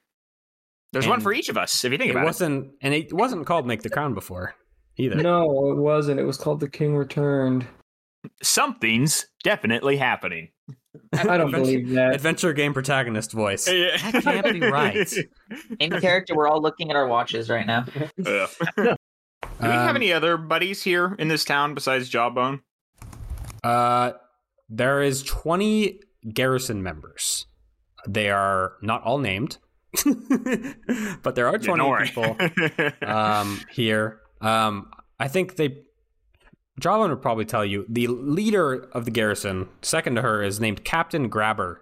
Speaker 5: There's one for each of us, if you think
Speaker 1: It
Speaker 5: about it.
Speaker 1: wasn't, and it wasn't called "Make the Crown" before either.
Speaker 3: No, it wasn't. It was called The King Returned.
Speaker 5: Something's definitely happening.
Speaker 3: I don't
Speaker 1: Adventure-
Speaker 3: believe that.
Speaker 1: Adventure game protagonist voice.
Speaker 5: That
Speaker 1: can't be (laughs) right.
Speaker 2: In character, we're all looking at our watches right now. (laughs)
Speaker 5: Do we have
Speaker 1: Um,
Speaker 5: any other buddies here in this town besides Jawbone?
Speaker 1: Uh, there is 20 garrison members. They are not all named, (laughs) but there are 20
Speaker 5: don't
Speaker 1: people (laughs) um, here. Um, I think they. Jawbone would probably tell you the leader of the garrison, second to her, is named Captain Grabber.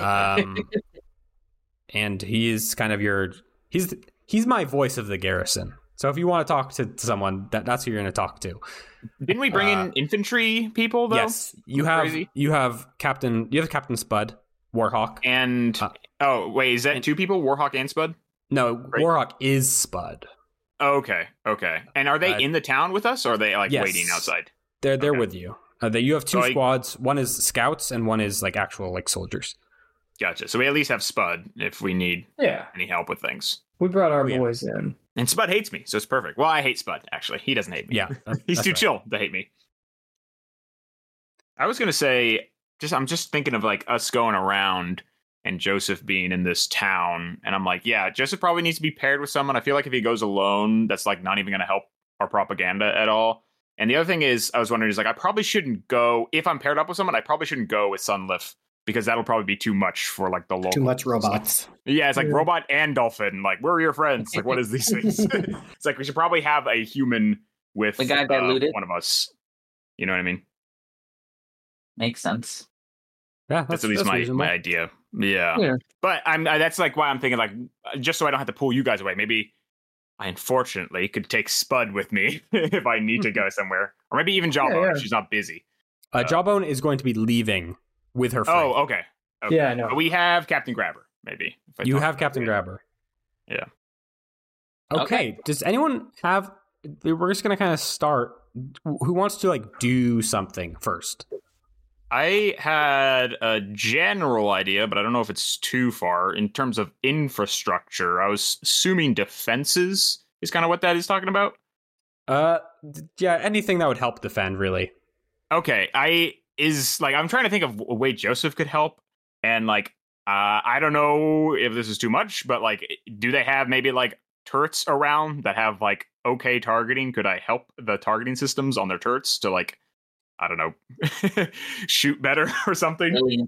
Speaker 1: Um, (laughs) and he is kind of your he's he's my voice of the garrison. So if you want to talk to, to someone, that, that's who you're going to talk to.
Speaker 5: Didn't we bring
Speaker 1: Uh,
Speaker 5: in infantry people though?
Speaker 1: Yes, you have
Speaker 5: Crazy.
Speaker 1: you have Captain you have Captain Spud Warhawk.
Speaker 5: And
Speaker 1: Uh,
Speaker 5: oh wait, is that
Speaker 1: and-
Speaker 5: two people? Warhawk and Spud?
Speaker 1: No,
Speaker 5: Right.
Speaker 1: Warhawk is Spud.
Speaker 5: Oh, okay, okay. And are they
Speaker 1: Uh,
Speaker 5: in the town with us, or are they like
Speaker 1: yes.
Speaker 5: waiting outside?
Speaker 1: They're they're
Speaker 5: Okay.
Speaker 1: with you. Uh, they, you have two
Speaker 5: So I-
Speaker 1: squads. One is scouts and one is like actual like soldiers.
Speaker 5: Gotcha. So we at least have Spud if we need
Speaker 3: Yeah,
Speaker 5: any help with things.
Speaker 3: we brought our
Speaker 1: Oh, yeah.
Speaker 3: boys in.
Speaker 5: And Spud hates me, so it's perfect. Well, I hate Spud actually. He doesn't hate me.
Speaker 1: Yeah, (laughs)
Speaker 5: He's
Speaker 1: that's
Speaker 5: too
Speaker 1: right.
Speaker 5: chill to hate me. I was gonna say, just I'm just thinking of like us going around and Joseph being in this town, and I'm like, yeah, Joseph probably needs to be paired with someone. I feel like if he goes alone, that's like not even gonna help our propaganda at all. And the other thing is, I was wondering, is like I probably shouldn't go if I'm paired up with someone. I probably shouldn't go with Sunlith because that'll probably be too much for like the local.
Speaker 4: Too much robots.
Speaker 5: Yeah, it's like
Speaker 3: Yeah.
Speaker 5: robot and dolphin. Like we're your friends. Like what is these (laughs) things? (laughs) it's like we should probably have a human with
Speaker 2: The guy
Speaker 5: uh,
Speaker 2: diluted?
Speaker 5: one of us. You know what I mean?
Speaker 2: Makes sense.
Speaker 1: Yeah,
Speaker 5: That's, at least my,
Speaker 1: reasonable.
Speaker 5: my idea. Yeah.
Speaker 3: Yeah.
Speaker 5: But I'm I, that's like why I'm thinking like just so I don't have to pull you guys away. Maybe I unfortunately could take Spud with me (laughs) if I need to go (laughs) somewhere, or maybe even Jawbone
Speaker 3: yeah.
Speaker 5: if she's not busy.
Speaker 1: Uh, Jawbone is going to be leaving with her. Friend.
Speaker 5: Oh, okay. okay.
Speaker 3: Yeah, I know.
Speaker 5: But we have Captain Grabber. Maybe if I
Speaker 1: you have Captain
Speaker 5: her.
Speaker 1: Grabber.
Speaker 5: Yeah.
Speaker 1: Okay.
Speaker 2: Okay.
Speaker 1: Does anyone have? We're just gonna kind of start. Who wants to like do something first?
Speaker 5: I had a general idea, but I don't know if it's too far in terms of infrastructure. I was assuming defenses is kind of what that is talking about.
Speaker 1: Uh, yeah, anything that would help defend, really.
Speaker 5: Okay, I is like I'm trying to think of a way Joseph could help, and like Uh, I don't know if this is too much, but like, do they have maybe like turrets around that have like okay targeting? Could I help the targeting systems on their turrets to like, I don't know, (laughs) shoot better (laughs) or something?
Speaker 2: Really,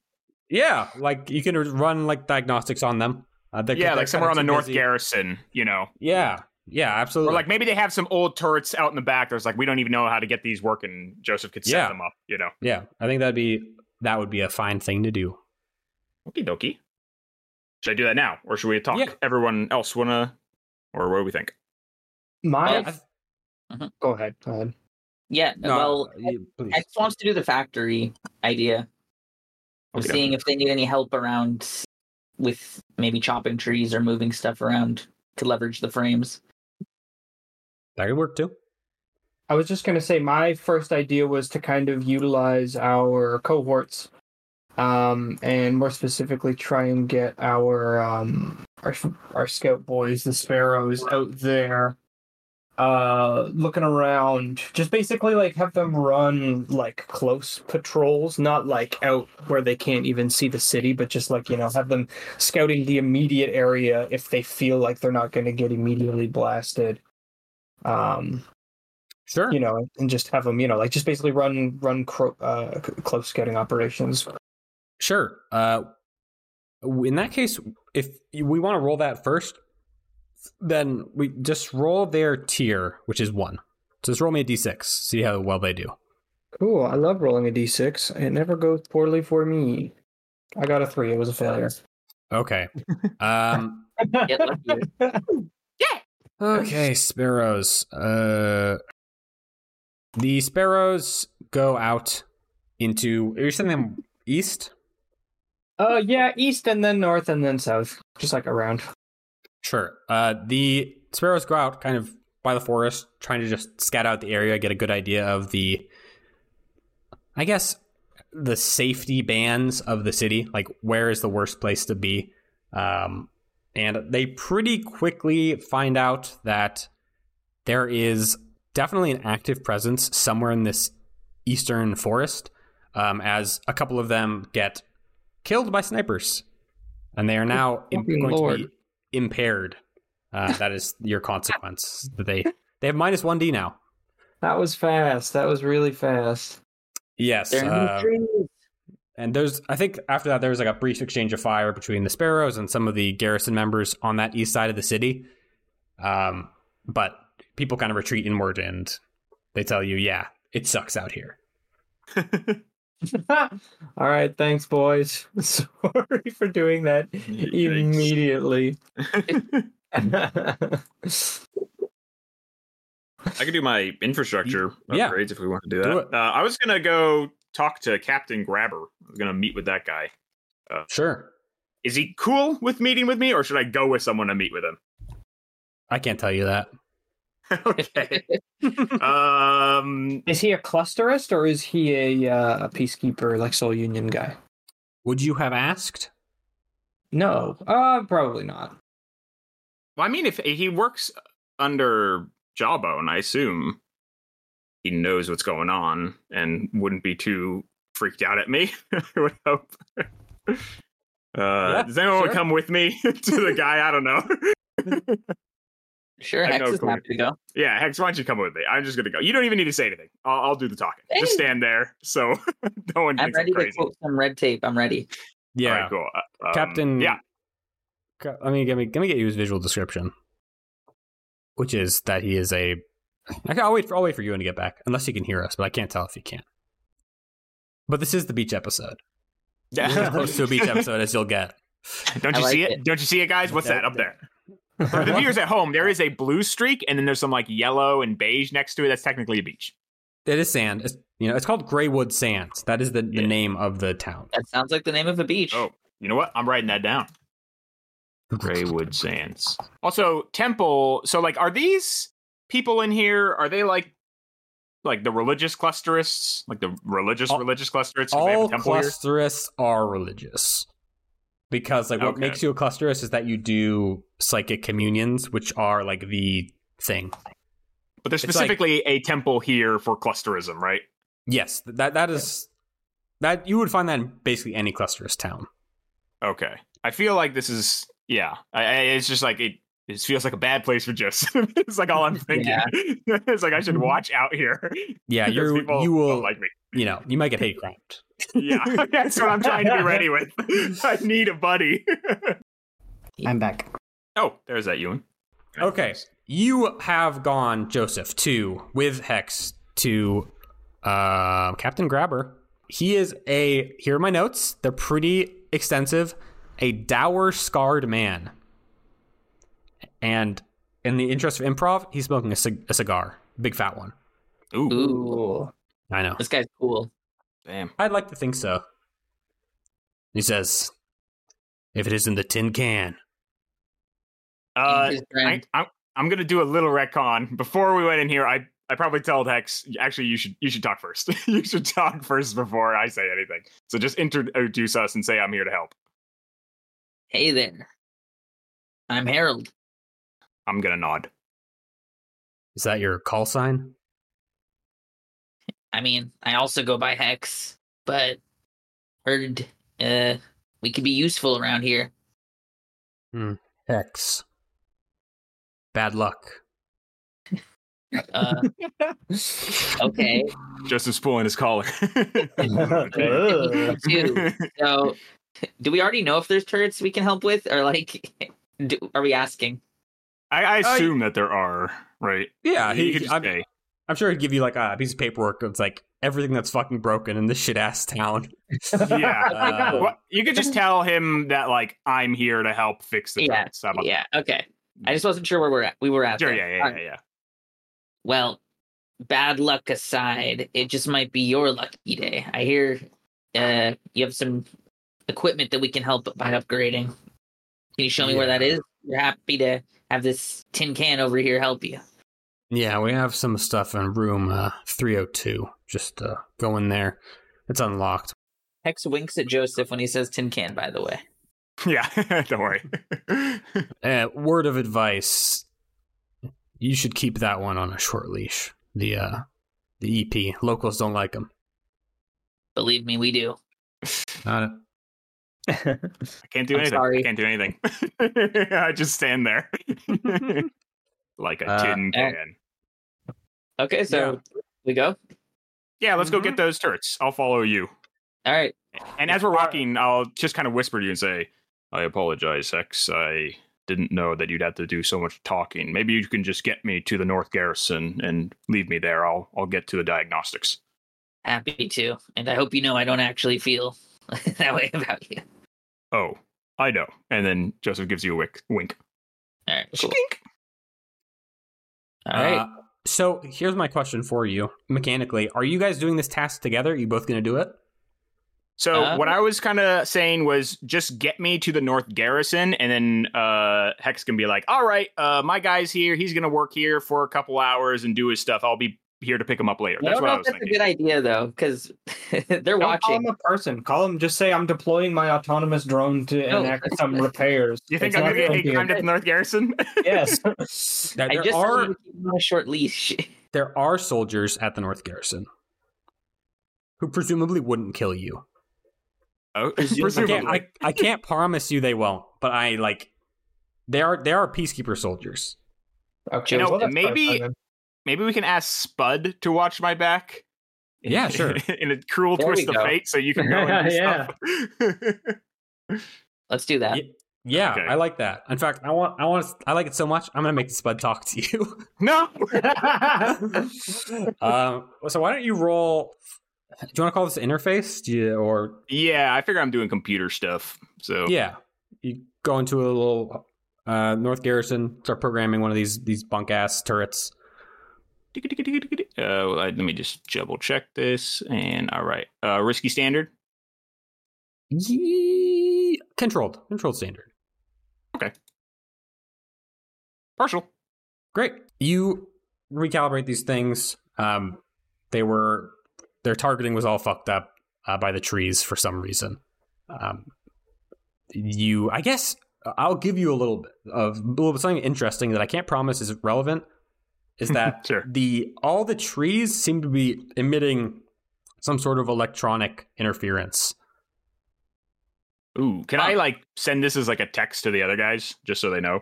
Speaker 1: Yeah, like you can run like diagnostics on them. Uh, they're-
Speaker 5: yeah,
Speaker 1: they're
Speaker 5: like somewhere on the North
Speaker 1: busy.
Speaker 5: Garrison, you know,
Speaker 1: Yeah, yeah, absolutely.
Speaker 5: or like maybe they have some old turrets out in the back. There's like we don't even know how to get these working. Joseph could set
Speaker 1: Yeah.
Speaker 5: them up, you know.
Speaker 1: yeah, I think that'd be that would be a fine thing to do.
Speaker 5: Okie dokie. Should I do that now, or should we talk?
Speaker 1: Yeah.
Speaker 5: Everyone else wanna, or what do we think?
Speaker 3: My.
Speaker 2: Well, Mhm.
Speaker 3: Go ahead. Go ahead.
Speaker 2: Yeah. well,
Speaker 1: you- please.
Speaker 2: Hex wants to do the factory idea of
Speaker 5: Okay.
Speaker 2: seeing if they need any help around with maybe chopping trees or moving stuff around to leverage the frames.
Speaker 1: that could work too.
Speaker 3: I was just going to say my first idea was to kind of utilize our cohorts um and more specifically try and get our um our our scout boys the sparrows out there uh looking around just basically like have them run like close patrols not like out where they can't even see the city but just like you know have them scouting the immediate area if they feel like they're not going to get immediately blasted um
Speaker 1: Sure.
Speaker 3: you know, and just have them, you know, like just basically run run cro- uh, close scouting operations.
Speaker 1: Sure. Uh, in that case, if we want to roll that first, then we just roll their tier, which is one. So just roll me a d6, see how well they do.
Speaker 3: Cool. I love rolling a d6. It never goes poorly for me. I got a three. It was a failure.
Speaker 1: Okay. (laughs) Um,
Speaker 2: Get lucky. (laughs)
Speaker 1: okay, sparrows. Uh, the sparrows go out into. Are you sending them east?
Speaker 3: uh, yeah, east and then north and then south, just like around.
Speaker 1: Sure. Uh, the sparrows go out kind of by the forest, trying to just scout out the area, get a good idea of the, I guess, the safety bands of the city. Like, where is the worst place to be? Um, and they pretty quickly find out that there is definitely an active presence somewhere in this eastern forest, um, as a couple of them get killed by snipers. And they are now going
Speaker 3: lord.
Speaker 1: to be impaired. Uh, that is your consequence. That (laughs) they they have minus one D now.
Speaker 3: That was fast. That was really fast.
Speaker 1: Yes,
Speaker 2: They're in the
Speaker 1: uh, and there's I think after that there was like a brief exchange of fire between the sparrows and some of the garrison members on that east side of the city. Um, but people kind of retreat inward and they tell you, yeah, it sucks out here. (laughs)
Speaker 3: All right, thanks, boys. (laughs) Sorry for doing that
Speaker 5: Yikes.
Speaker 3: immediately. (laughs)
Speaker 5: I could do my infrastructure
Speaker 1: Yeah.
Speaker 5: upgrades if we want to do that.
Speaker 1: Do.
Speaker 5: Uh, I was gonna go talk to Captain Grabber. I was gonna meet with that guy.
Speaker 1: Sure,
Speaker 5: Is he cool with meeting with me, or should I go with someone to meet with him?
Speaker 1: I can't tell you that. (laughs)
Speaker 5: okay. (laughs) um.
Speaker 3: is he a clusterist or is he a uh, a peacekeeper like Soul Union guy?
Speaker 1: Would you have asked?
Speaker 3: No, uh, probably not.
Speaker 5: Well, I mean, if he works under Jawbone, I assume he knows what's going on and wouldn't be too freaked out at me. (laughs) I would hope. Uh, does anyone want
Speaker 1: sure.
Speaker 5: to come with me to the guy? I don't know.
Speaker 2: Sure, Hex
Speaker 5: know
Speaker 2: is happy to go.
Speaker 5: yeah, Hex, why don't you come with me? I'm just gonna go. You don't even need to say anything. I'll, I'll do the talking. Just stand there, so (laughs) no one
Speaker 2: I'm
Speaker 5: thinks I'm
Speaker 2: ready to quote some red tape. I'm ready.
Speaker 1: Yeah,
Speaker 5: All right, cool. Uh, um,
Speaker 1: Captain.
Speaker 5: Yeah,
Speaker 1: Ca- Let me let me let me get you his visual description, which is that he is a. Okay, I'll wait for I'll wait for you to get back, unless you can hear us, but I can't tell if you can. But this is the beach episode. This is (laughs) as close to a beach episode as you'll get.
Speaker 5: Don't
Speaker 2: I
Speaker 5: you see it?
Speaker 2: it.
Speaker 5: Don't you see it, guys? What's
Speaker 1: That-
Speaker 5: that up there? For the viewers at home, there is a blue streak, and then there's some like yellow and beige next to it. That's technically a beach.
Speaker 1: It is sand. It's, you know, it's called Greywood Sands. That is the, the
Speaker 5: Yeah.
Speaker 1: name of the town.
Speaker 2: That sounds like the name of a beach.
Speaker 5: Oh, you know what? I'm writing that down. Greywood Sands. Also, Temple. So, like, are these people in here? Are they like, like the religious clusterists, like the religious
Speaker 1: All-
Speaker 5: religious clusterists? 'cause they have a
Speaker 1: All
Speaker 5: temple here?
Speaker 1: clusterists are religious. Because like what
Speaker 5: Okay.
Speaker 1: makes you a clusterist is that you do psychic communions, which are like the thing.
Speaker 5: But there's
Speaker 1: It's like-
Speaker 5: specifically a temple here for clusterism, right?
Speaker 1: Yes, that that is that you would find that in basically any clusterist town.
Speaker 5: Okay. I feel like this is yeah. I, I, it's just like it. It just feels like a bad place for Joseph. (laughs) it's like all I'm (laughs) thinking.
Speaker 2: Yeah. (laughs)
Speaker 5: it's like I should watch out here.
Speaker 1: Yeah, you're you will
Speaker 5: like me.
Speaker 1: you know you might get hate crimed.
Speaker 5: Yeah, that's what I'm trying to be ready with. I need a buddy.
Speaker 4: I'm back.
Speaker 5: oh, there's that Ewan.
Speaker 1: Okay, you have gone Joseph to with Hex to uh, Captain Grabber. He is a here are my notes. They're pretty extensive. A dour, scarred man. And in the interest of improv, he's smoking a, cig- a cigar, big fat one.
Speaker 5: Ooh,
Speaker 2: Ooh,
Speaker 1: I know.
Speaker 2: this guy's cool.
Speaker 5: damn.
Speaker 1: I'd like to think so. He says, "If it isn't the tin can."
Speaker 5: Uh, I, I'm, I'm gonna do a little retcon before we went in here. I I probably told Hex actually you should you should talk first. (laughs) you should talk first before I say anything. So just introduce us and say I'm here to help.
Speaker 2: Hey there. I'm Harold.
Speaker 5: I'm gonna nod.
Speaker 1: Is that your call sign?
Speaker 2: I mean, I also go by Hex, but heard uh we could be useful around here.
Speaker 1: Hex. Bad luck.
Speaker 2: Uh (laughs) okay.
Speaker 5: Justin's pulling his collar. (laughs)
Speaker 2: So do we already know if there's turrets we can help with or like (laughs) do, are we asking?
Speaker 5: I, I assume that there are, right?
Speaker 1: Yeah,
Speaker 5: You
Speaker 1: he,
Speaker 5: could just
Speaker 1: I'm,
Speaker 5: say.
Speaker 1: I'm sure he'd give you like a piece of paperwork. It's like everything that's fucking broken in this shit ass town.
Speaker 5: Yeah. (laughs)
Speaker 1: Uh,
Speaker 5: Well, you could just tell him that like I'm here to help fix the
Speaker 2: Yeah,
Speaker 5: turrets.
Speaker 2: Yeah, okay. I just wasn't sure where we're at. We were at.
Speaker 5: Sure,
Speaker 2: there.
Speaker 5: yeah, yeah,
Speaker 2: Alright.
Speaker 5: yeah, yeah.
Speaker 2: Well, bad luck aside, it just might be your lucky day. I hear uh you have some equipment that we can help by upgrading. Can you show me where that is? We're happy to have this tin can over here help you.
Speaker 1: Yeah, we have some stuff in room uh, 302. Just uh, go in there. It's unlocked.
Speaker 2: Hex winks at Joseph when he says tin can, by the way. (laughs)
Speaker 5: Yeah, (laughs) don't worry. (laughs)
Speaker 1: Uh, word of advice: you should keep that one on a short leash. The uh, the EP locals don't like them.
Speaker 2: Believe me, we do.
Speaker 1: Not
Speaker 5: I can't do
Speaker 2: I'm
Speaker 5: anything.
Speaker 2: sorry.
Speaker 5: I can't do anything. (laughs) I just stand there (laughs) like a
Speaker 1: Uh,
Speaker 5: tin
Speaker 2: eh.
Speaker 5: can.
Speaker 2: Okay, so we go.
Speaker 5: Yeah, let's go
Speaker 1: Mm-hmm.
Speaker 5: get those turrets. I'll follow you.
Speaker 2: All right.
Speaker 5: And as we're walking, I'll just kind of whisper to you and say, I apologize, Hex. I didn't know that you'd have to do so much talking. Maybe you can just get me to the North Garrison and leave me there. I'll I'll get to the diagnostics.
Speaker 2: Happy to. And I hope you know I don't actually feel (laughs) that way about you.
Speaker 5: Oh, I know. And then Joseph gives you a wick, wink.
Speaker 2: All right. Cool.
Speaker 5: Skink.
Speaker 2: All right.
Speaker 1: Uh, so here's my question for you. Mechanically, are you guys doing this task together? Are you both going to do it?
Speaker 5: So
Speaker 2: Uh,
Speaker 5: what I was kind of saying was just get me to the North Garrison, and then uh, Hex can be like, "All right, uh, my guy's here. He's gonna work here for a couple hours and do his stuff. I'll be here to pick them up later."
Speaker 2: I
Speaker 5: That's
Speaker 2: don't
Speaker 5: what
Speaker 2: know
Speaker 5: I
Speaker 2: if
Speaker 5: was
Speaker 2: that's a good idea though, because (laughs) they're
Speaker 3: Don't call
Speaker 2: watching.
Speaker 3: him a person. Call him. Just say I'm deploying my autonomous drone to
Speaker 2: No.
Speaker 3: enact some repairs.
Speaker 5: You think
Speaker 3: It's
Speaker 5: I'm
Speaker 3: not
Speaker 5: gonna get
Speaker 3: gonna be-
Speaker 5: timed at the North Garrison? (laughs)
Speaker 3: Yes. (laughs)
Speaker 1: Now,
Speaker 2: I
Speaker 1: there
Speaker 2: just
Speaker 1: are
Speaker 2: are on a short leash.
Speaker 1: there are soldiers at the North Garrison who presumably wouldn't kill you.
Speaker 5: oh,
Speaker 1: I can't,
Speaker 5: presumably.
Speaker 1: I, I can't promise you they won't, but I like they are they are peacekeeper soldiers.
Speaker 3: okay.
Speaker 5: You know,
Speaker 3: well, that's
Speaker 5: maybe-
Speaker 3: fine.
Speaker 5: Maybe we can ask Spud to watch my back.
Speaker 1: Yeah, (laughs) sure.
Speaker 5: In a cruel
Speaker 2: There
Speaker 5: twist of
Speaker 2: go.
Speaker 5: fate, so you can go (laughs) and
Speaker 3: Yeah.
Speaker 5: stuff. (laughs)
Speaker 2: Let's do that.
Speaker 1: Yeah. Yeah,
Speaker 5: Okay.
Speaker 1: I like that. In fact, I want I want I like it so much. I'm gonna make the Spud talk to you.
Speaker 5: no.
Speaker 1: um, so why don't you roll? Do you want to call this interface? Do you, or
Speaker 5: yeah, I figure I'm doing computer stuff. So
Speaker 1: yeah, you go into a little uh, North Garrison, start programming one of these these bunk ass turrets.
Speaker 5: Uh, let me just double check this. And all right, uh, risky standard.
Speaker 1: Controlled, controlled standard. Okay.
Speaker 5: Partial.
Speaker 1: Great. You recalibrate these things. Um, they were their targeting was all fucked up uh, by the trees for some reason. Um, you, I guess, I'll give you a little bit of a little bit something interesting that I can't promise is relevant. Is that (laughs)
Speaker 5: Sure.
Speaker 1: the all the trees seem to be emitting some sort of electronic interference.
Speaker 5: Ooh, can I like send this as like a text to the other guys just so they know?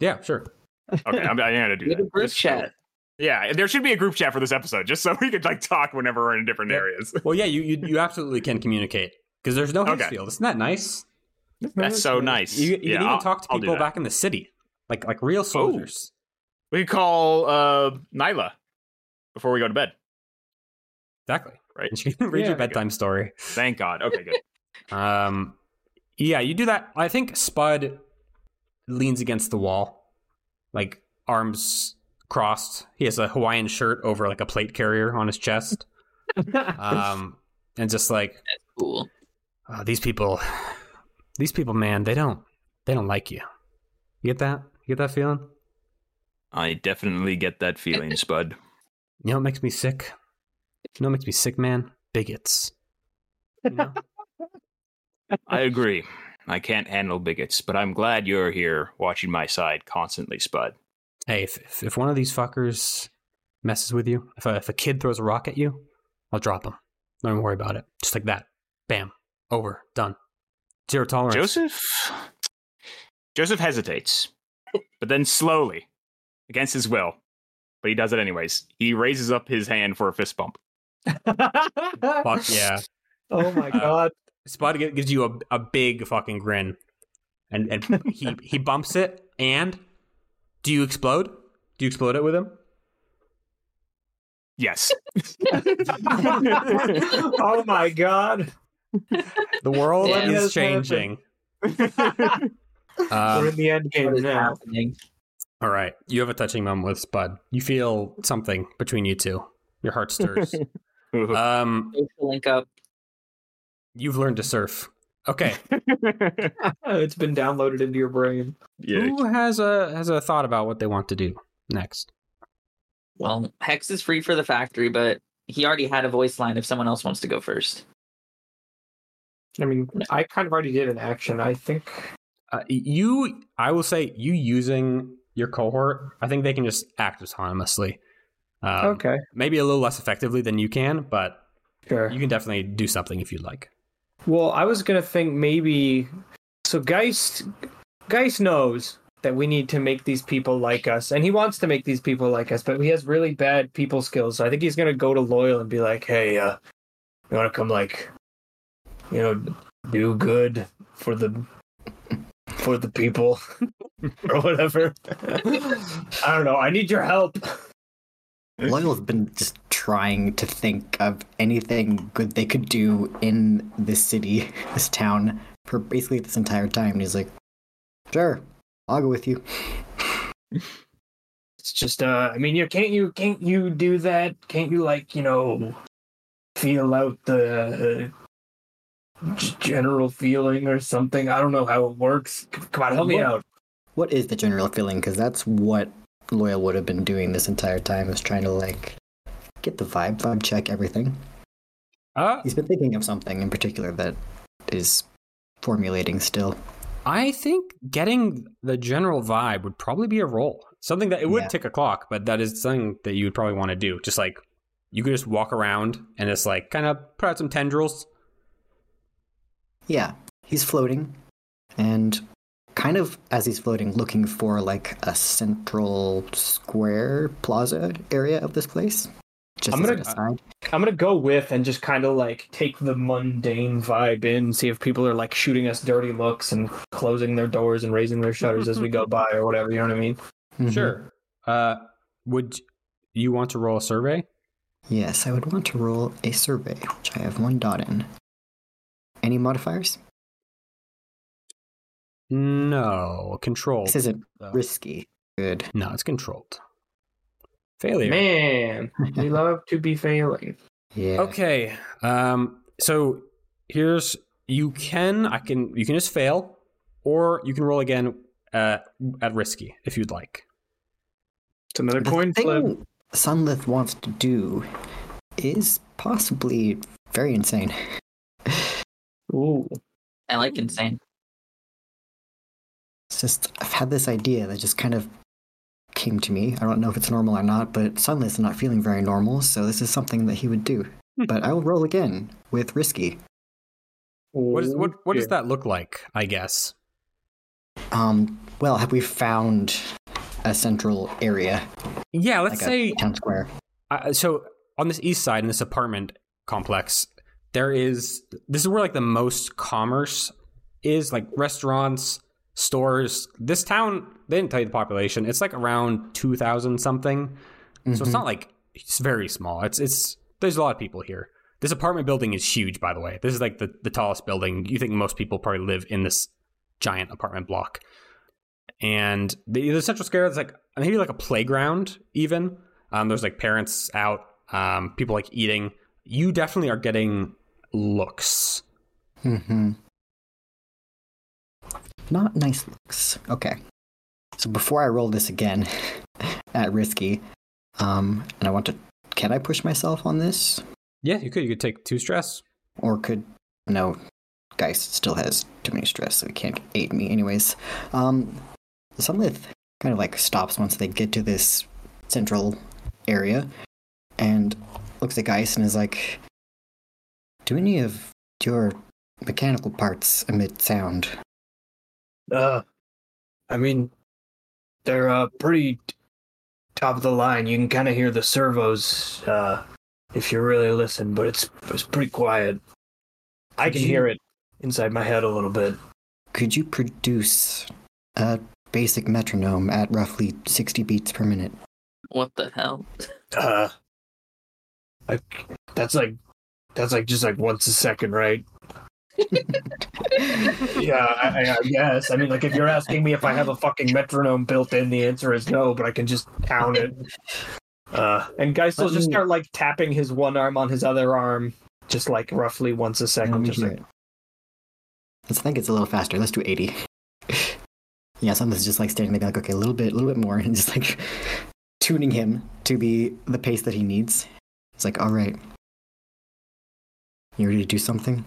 Speaker 1: Yeah, sure.
Speaker 5: Okay, I'm, I'm gonna do that.
Speaker 2: a group
Speaker 5: Just-
Speaker 2: chat.
Speaker 5: Yeah, there should be a group chat for this episode, just so we could like talk whenever we're in different
Speaker 1: Yeah.
Speaker 5: areas.
Speaker 1: Well, yeah, you you, you absolutely can communicate because there's no
Speaker 5: Okay.
Speaker 1: Hazefield. Isn't that nice?
Speaker 5: That's so nice.
Speaker 1: You, you
Speaker 5: yeah,
Speaker 1: can even
Speaker 5: I'll-
Speaker 1: talk to people back in the city, like like real soldiers.
Speaker 5: We could call uh Nyla before we go to bed.
Speaker 1: Exactly.
Speaker 5: Right.
Speaker 1: And she can read
Speaker 3: Yeah.
Speaker 1: your bedtime story.
Speaker 5: Thank God. Okay, good. (laughs)
Speaker 1: Um, yeah, you do that. I think Spud leans against the wall, like arms crossed. He has a Hawaiian shirt over like a plate carrier on his chest. (laughs) Um, and just like
Speaker 2: Cool.
Speaker 1: uh, these people, these people, man, they don't, they don't like you. You get that? You get that feeling?
Speaker 5: I definitely get that feeling, Spud.
Speaker 1: You know what makes me sick? You know what makes me sick, man? Bigots. You know? (laughs)
Speaker 5: I agree. I can't handle bigots, but I'm glad you're here watching my side constantly, Spud.
Speaker 1: hey, if, if if one of these fuckers messes with you, if a, if a kid throws a rock at you, I'll drop him. Don't even worry about it. Just like that. Bam. Over. Done. Zero tolerance.
Speaker 5: Joseph Joseph hesitates, but then slowly, against his will, but he does it anyways. He raises up his hand for a fist bump.
Speaker 1: Fuck (laughs) yeah.
Speaker 3: Oh my
Speaker 1: Uh,
Speaker 3: god.
Speaker 1: Spud gives you a, a big fucking grin, and and (laughs) he he bumps it. And do you explode? Do you explode it with him?
Speaker 5: Yes. (laughs)
Speaker 3: oh my god.
Speaker 1: The world
Speaker 2: Yeah.
Speaker 1: is
Speaker 3: Yes,
Speaker 1: changing.
Speaker 3: We're
Speaker 1: Um,
Speaker 3: in the end game now.
Speaker 2: happening?
Speaker 1: All right, you have a touching moment with Spud. You feel something between you two. Your heart stirs. (laughs) um,
Speaker 2: link up.
Speaker 1: you've learned to surf. Okay, (laughs) (laughs)
Speaker 3: it's been downloaded into your brain.
Speaker 5: yeah.
Speaker 1: who has a has a thought about what they want to do next?
Speaker 2: Well, Hex is free for the factory, but he already had a voice line if someone else wants to go first.
Speaker 3: I mean, I kind of already did an action. I think.
Speaker 1: Uh, you, I will say, you using your cohort. I think they can just act autonomously. Um,
Speaker 3: okay.
Speaker 1: Maybe a little less effectively than you can, but
Speaker 3: Sure.
Speaker 1: you can definitely do something if you'd like.
Speaker 3: Well, I was gonna think maybe. So Geist, Geist knows that we need to make these people like us, and he wants to make these people like us, but he has really bad people skills. So I think he's gonna go to Loyal and be like, "Hey, uh, you want to come like, you know, do good for the for the people (laughs) (laughs) or whatever." I don't know. I need your help.
Speaker 4: Loyal's been just trying to think of anything good they could do in this city, (laughs) this town, for basically this entire time. And he's like, sure, I'll go with you.
Speaker 3: It's just uh I mean you can't you can't you do that? Can't you like, you know, feel out the uh, general feeling or something? I don't know how it works. Come on, help me out.
Speaker 4: What is the general feeling? Because that's what Loyal would have been doing this entire time, is trying to like get the vibe, vibe check everything.
Speaker 1: Uh,
Speaker 4: He's been thinking of something in particular that is formulating still.
Speaker 1: I think getting the general vibe would probably be a role. Something that it would
Speaker 4: Yeah.
Speaker 1: tick a clock, but that is something that you would probably want to do. Just like you could just walk around and just like kind of put out some tendrils.
Speaker 4: Yeah, he's floating, and kind of as he's floating, looking for like a central square plaza area of this place. Just
Speaker 3: I'm gonna-
Speaker 4: an aside.
Speaker 3: I'm gonna go with and just kind of like take the mundane vibe in, see if people are like shooting us dirty looks and closing their doors and raising their shutters as we go by or whatever. You know what I mean?
Speaker 4: Mhm.
Speaker 1: Sure. Uh, would you want to roll a survey?
Speaker 4: Yes, I would want to roll a survey, which I have one dot in. Any modifiers?
Speaker 1: No, controlled.
Speaker 4: This isn't
Speaker 1: though.
Speaker 4: risky. Good.
Speaker 1: No, it's controlled. Failure.
Speaker 3: Man, (laughs) we love to be failing.
Speaker 4: Yeah.
Speaker 1: Okay. Um. So here's you can I can you can just fail, or you can roll again uh, at risky if you'd like.
Speaker 3: It's another
Speaker 4: The
Speaker 3: coin flip.
Speaker 4: thing Sunlith wants to do is possibly very insane. (laughs)
Speaker 3: Ooh.
Speaker 2: I like insane.
Speaker 4: It's just I've had this idea that just kind of came to me. I don't know if it's normal or not, but suddenly it's not feeling very normal, so this is something that he would do.
Speaker 1: Hmm.
Speaker 4: But I will roll again with risky.
Speaker 1: What is what what does that look like? I guess.
Speaker 4: Um, well, have we found a central area,
Speaker 1: Yeah, let's
Speaker 4: like
Speaker 1: say
Speaker 4: town square?
Speaker 1: uh, so on this east side in this apartment complex there is this is where like the most commerce is like restaurants stores. This town they didn't tell you the population. It's like around 2000 something. So it's
Speaker 4: Mhm.
Speaker 1: not like it's very small. It's it's there's a lot of people here. This apartment building is huge by the way. This is like the, the tallest building. You think most people probably live in this giant apartment block. And the, the central square is like maybe like a playground even. Um, there's like parents out, um, people like eating. You definitely are getting looks.
Speaker 4: Mm-hmm. Not nice looks. Okay. So before I roll this again (laughs) at risky, um, and I want to, can I push myself on this,
Speaker 1: Yeah, you could. You could take two stress.
Speaker 4: or could no? Geist still has too many stress, so he can't aid me. Anyways, um, Sunlith kind of like stops once they get to this central area, and looks at Geist and is like, "Do any of your mechanical parts emit sound?"
Speaker 6: Uh, I mean, they're uh pretty top of the line. You can kind of hear the servos uh if you really listen, but it's it's pretty quiet. I
Speaker 4: Could
Speaker 6: can
Speaker 4: you-
Speaker 6: hear it inside my head a little bit.
Speaker 4: Could you produce a basic metronome at roughly 60 beats per minute?
Speaker 2: What the hell? (laughs)
Speaker 6: Uh, I, that's like that's like just like once a second, right? Yeah, I, I, guess. I mean, like if you're asking me if I have a fucking metronome built in, the answer is no. But I can just count it. Uh,
Speaker 3: And Geist will just start like tapping his one arm on his other arm, just like roughly once a second. Just like.
Speaker 4: Let's think it's a little faster. Let's do 80. yeah, something's just like standing there, like, okay, a little bit, a little bit more, (laughs) and just like tuning him to be the pace that he needs. It's like, all right. You ready to do something?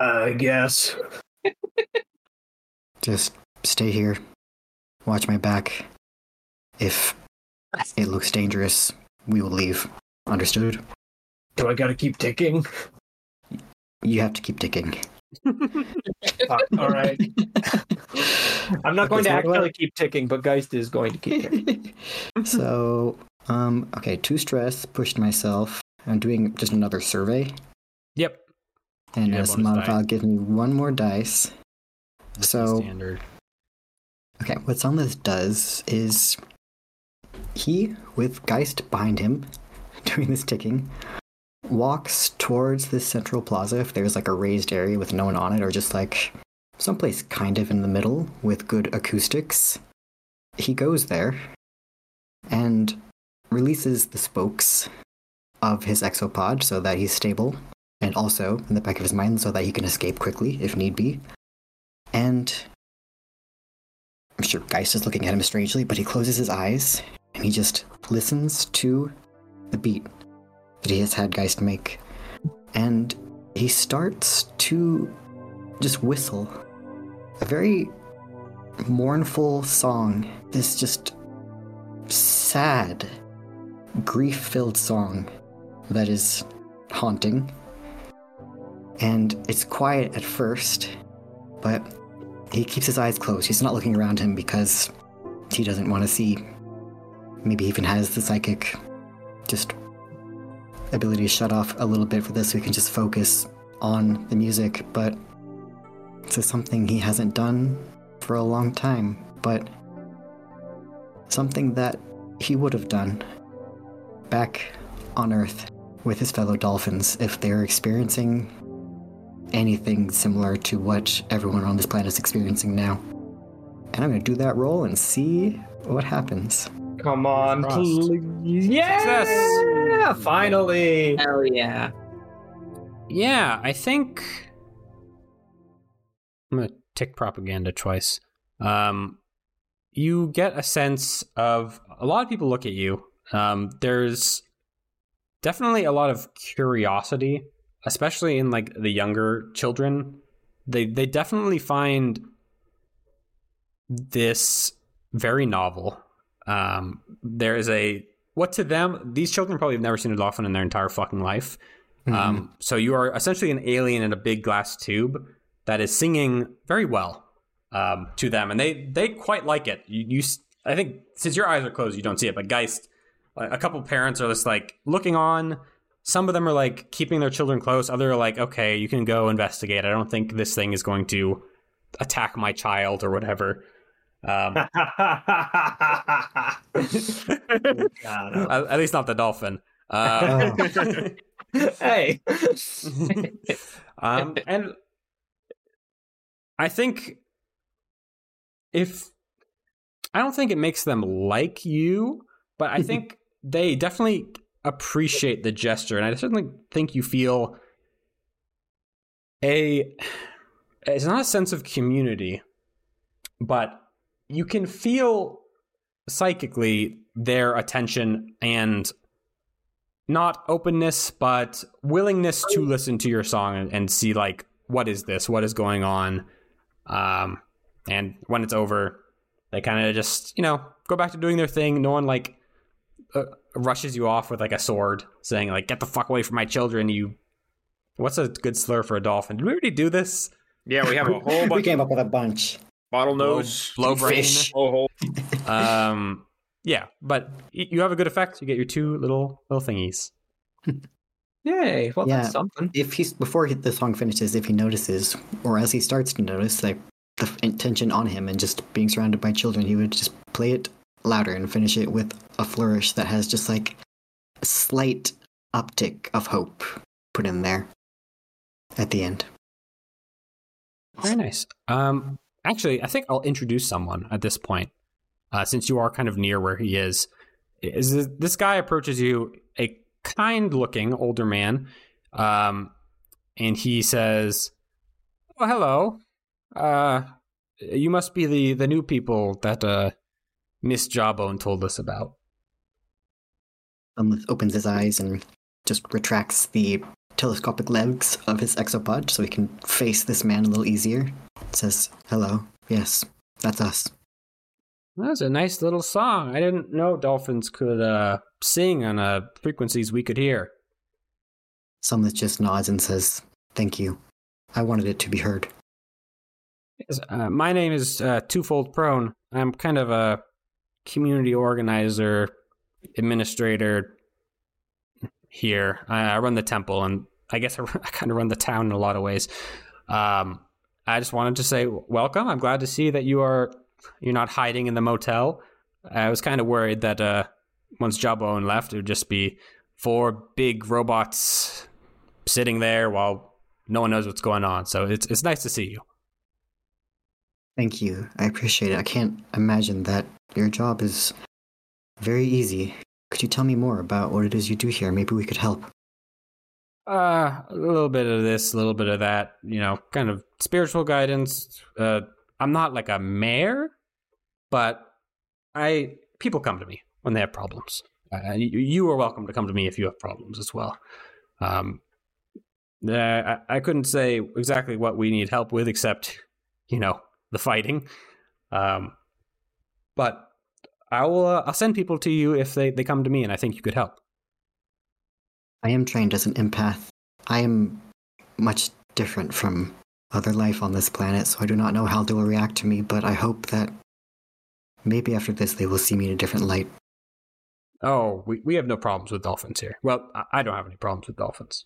Speaker 6: I guess. (laughs)
Speaker 4: Just stay here. Watch my back. If it looks dangerous, we will leave. Understood?
Speaker 6: Do I gotta keep ticking?
Speaker 4: You have to keep ticking.
Speaker 3: Fuck, (laughs) all right. (laughs) I'm not going to
Speaker 4: Okay, so what
Speaker 3: actually keep ticking, but Geist is going to keep ticking.
Speaker 4: so, um, okay, two stress, pushed myself. I'm doing just another survey,
Speaker 1: Yep.
Speaker 4: And
Speaker 1: Yeah,
Speaker 4: this
Speaker 1: bonus
Speaker 4: modifier gives me one more dice.
Speaker 1: That's
Speaker 4: So-
Speaker 1: standard.
Speaker 4: Okay, what Sunlith does is he, with Geist behind him, (laughs) doing this ticking, walks towards this central plaza if there's like a raised area with no one on it, or just like someplace kind of in the middle with good acoustics. He goes there and releases the spokes of his exopod so that he's stable, and also in the back of his mind so that he can escape quickly if need be. And I'm sure Geist is looking at him strangely, but he closes his eyes and he just listens to the beat that he has had Geist make. And he starts to just whistle a very mournful song. This just sad, grief filled song that is haunting. And it's quiet at first, but he keeps his eyes closed. He's not looking around him because he doesn't want to see. Maybe he even has the psychic just ability to shut off a little bit for this so he can just focus on the music, but is something he hasn't done for a long time, but something that he would have done back on Earth with his fellow dolphins if they're experiencing anything similar to what everyone on this planet is experiencing now. And I'm gonna do that roll and see what happens.
Speaker 3: Come on,
Speaker 1: Crossed.
Speaker 3: please. Yeah!
Speaker 1: Success.
Speaker 3: Finally!
Speaker 2: Hell yeah.
Speaker 1: Yeah, I think I'm gonna tick propaganda twice. Um, you get a sense of a lot of people look at you. Um, there's definitely a lot of curiosity, especially in like the younger children. They they definitely find this very novel. Um, there is a what to them these children probably have never seen a dolphin in their entire fucking life, Um, so you are essentially an alien in a big glass tube that is singing very well um, to them, and they they quite like it. You, you, I think, since your eyes are closed, you don't see it, but Geist, a couple parents are just like looking on. Some of them are like keeping their children close. Other are like, okay, you can go investigate. I don't think this thing is going to attack my child or whatever. Um, (laughs) (laughs) at, at least not the dolphin. Uh, (laughs)
Speaker 3: hey.
Speaker 1: um, and I think if I don't think it makes them like you, but I think they definitely appreciate the gesture, and I certainly think you feel a. It's not a sense of community, but you can feel psychically their attention and not openness, but willingness to listen to your song and, and see like what is this, what is going on, um, and when it's over, they kind of just you know go back to doing their thing. No one like uh, rushes you off with like a sword, saying like "Get the fuck away from my children!" You, what's a good slur for a dolphin? Did we already do this?
Speaker 5: Yeah, we have a whole (laughs)
Speaker 4: we came up with a bunch.
Speaker 5: of bottlenose,
Speaker 1: blow brain.
Speaker 4: Fish. (laughs)
Speaker 5: Oh,
Speaker 1: Um, yeah, but you have a good effect. You get your two little little thingies. (laughs)
Speaker 3: Yay. Well,
Speaker 4: Yeah.
Speaker 3: that's something.
Speaker 4: If he's before he, the song finishes, if he notices, or as he starts to notice, like the intention on him and just being surrounded by children, he would just play it louder and finish it with a flourish that has just like a slight uptick of hope put in there at the end.
Speaker 1: Very nice. Um, actually, I think I'll introduce someone at this point, uh, since you are kind of near where he is. Is this, this guy approaches you, a kind-looking older man, um, and he says, "Oh, hello. Uh, you must be the the new people that uh, Miss Jawbone told us about."
Speaker 4: Um, opens his eyes and just retracts the telescopic legs of his exopod so he can face this man a little easier. Says, "Hello. Yes, that's us."
Speaker 1: That was a nice little song. I didn't know dolphins could uh, sing on uh, frequencies we could hear.
Speaker 4: Someone just nods and says, "Thank you. I wanted it to be heard."
Speaker 1: Yes, uh, my name is uh, Twofold Prone. I'm kind of a community organizer, administrator here. I, I run the temple, and I guess (laughs) I, I kind of run the town in a lot of ways. Um, I just wanted to say welcome. I'm glad to see that you are you're not hiding in the motel. I was kind of worried that uh, once Jawbone left, it would just be four big robots sitting there while no one knows what's going on. So it's it's nice to see you.
Speaker 4: Thank you. I appreciate it. I can't imagine that your job is very easy. Could you tell me more about what it is you do here? Maybe we could help.
Speaker 1: Uh, a little bit of this, a little bit of that, you know, kind of spiritual guidance. Uh, I'm not like a mayor, but I people come to me when they have problems. Uh, you, you are welcome to come to me if you have problems as well. Um, uh, I, I couldn't say exactly what we need help with, except you know the fighting. Um, but I will. Uh, I'll send people to you if they, they come to me, and I think you could help.
Speaker 4: I am trained as an empath. I am much different from other life on this planet, so I do not know how they will react to me, but I hope that maybe after this they will see me in a different light.
Speaker 1: Oh, we, we have no problems with dolphins here. Well, I- I don't have any problems with dolphins.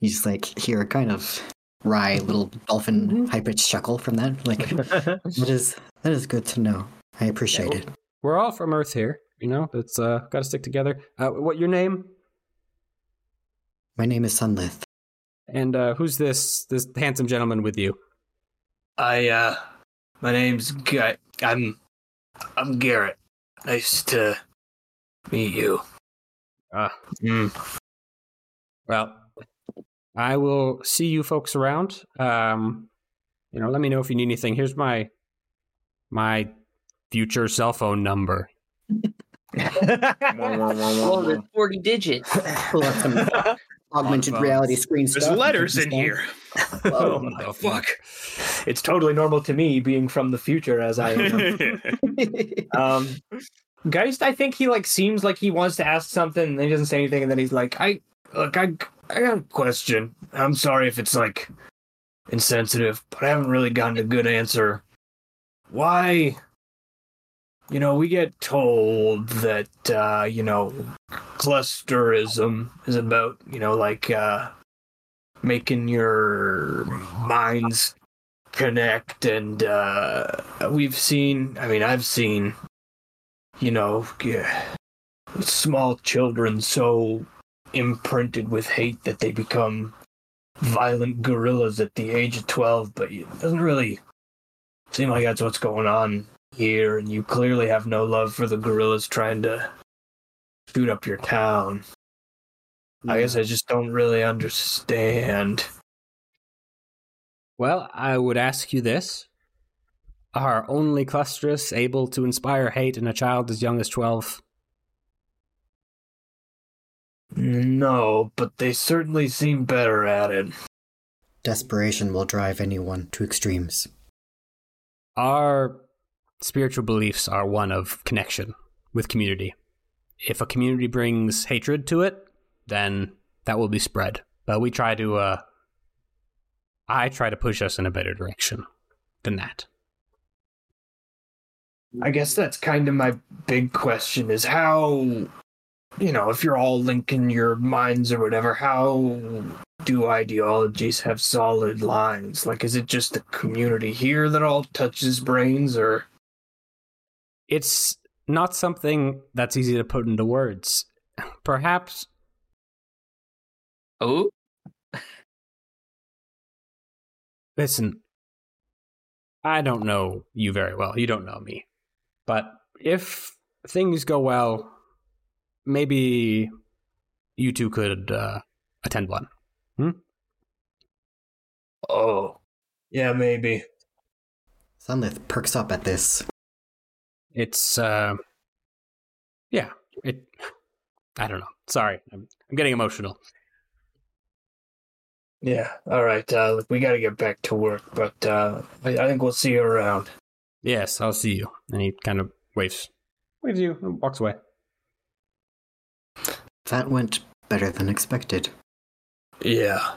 Speaker 4: He's like hear a kind of wry little dolphin high pitched chuckle from that. Like (laughs) that is that is good to know. I appreciate it.
Speaker 1: We're all from Earth here, you know. It's uh, got to stick together. Uh, what your name?
Speaker 4: My name is Sunlith.
Speaker 1: And uh, who's this this handsome gentleman with you?
Speaker 6: I uh my name's Guy I'm I'm Garrett. Nice to meet you.
Speaker 1: Ah,
Speaker 6: Mm.
Speaker 1: well, I will see you folks around. Um, you know, let me know if you need anything. Here's my my future cell phone number. (laughs)
Speaker 2: Well, there's 40 digits.
Speaker 4: Pull out some (laughs) augmented reality screen
Speaker 5: There's
Speaker 4: stuff.
Speaker 5: letters in here. (laughs)
Speaker 3: oh
Speaker 5: my fuck.
Speaker 3: It's totally normal to me being from the future as I am. um Geist, I think he like seems like he wants to ask something and he doesn't say anything and then he's like, I
Speaker 6: look, I I got a question. I'm sorry if it's like insensitive, but I haven't really gotten a good answer. Why? You know, we get told that uh, you know, clusterism is about you know like uh, making your minds connect, and uh, we've seen. I mean, I've seen. You know, small children so imprinted with hate that they become violent guerrillas at the age of 12, but it doesn't really seem like that's what's going on here, and you clearly have no love for the guerrillas trying to shoot up your town. I guess I just don't really understand.
Speaker 1: Well, I would ask you this. Are only clusters able to inspire hate in a child as young as 12?
Speaker 6: No, but they certainly seem better at it.
Speaker 4: Desperation will drive anyone to extremes.
Speaker 1: Our spiritual beliefs are one of connection with community. If a community brings hatred to it, then that will be spread. But we try to, uh, I try to push us in a better direction than that.
Speaker 6: I guess that's kind of my big question is how, you know, if you're all linking your minds or whatever, how do ideologies have solid lines? Like, is it just the community here that all touches brains or?
Speaker 1: It's not something that's easy to put into words. (sighs) Perhaps
Speaker 2: Oh,
Speaker 1: Listen, I don't know you very well. You don't know me. But if things go well, maybe you two could uh, attend one.
Speaker 6: Oh, yeah, maybe.
Speaker 4: Sunlith perks up at this.
Speaker 1: It's, uh, yeah, it, I don't know. Sorry, I'm, I'm getting emotional.
Speaker 6: Yeah. All right. Uh, look, we got to get back to work, but uh, I, I think we'll see you around.
Speaker 1: Yes, I'll see you. And he kind of waves, waves you, and walks away.
Speaker 4: That went better than expected.
Speaker 6: Yeah.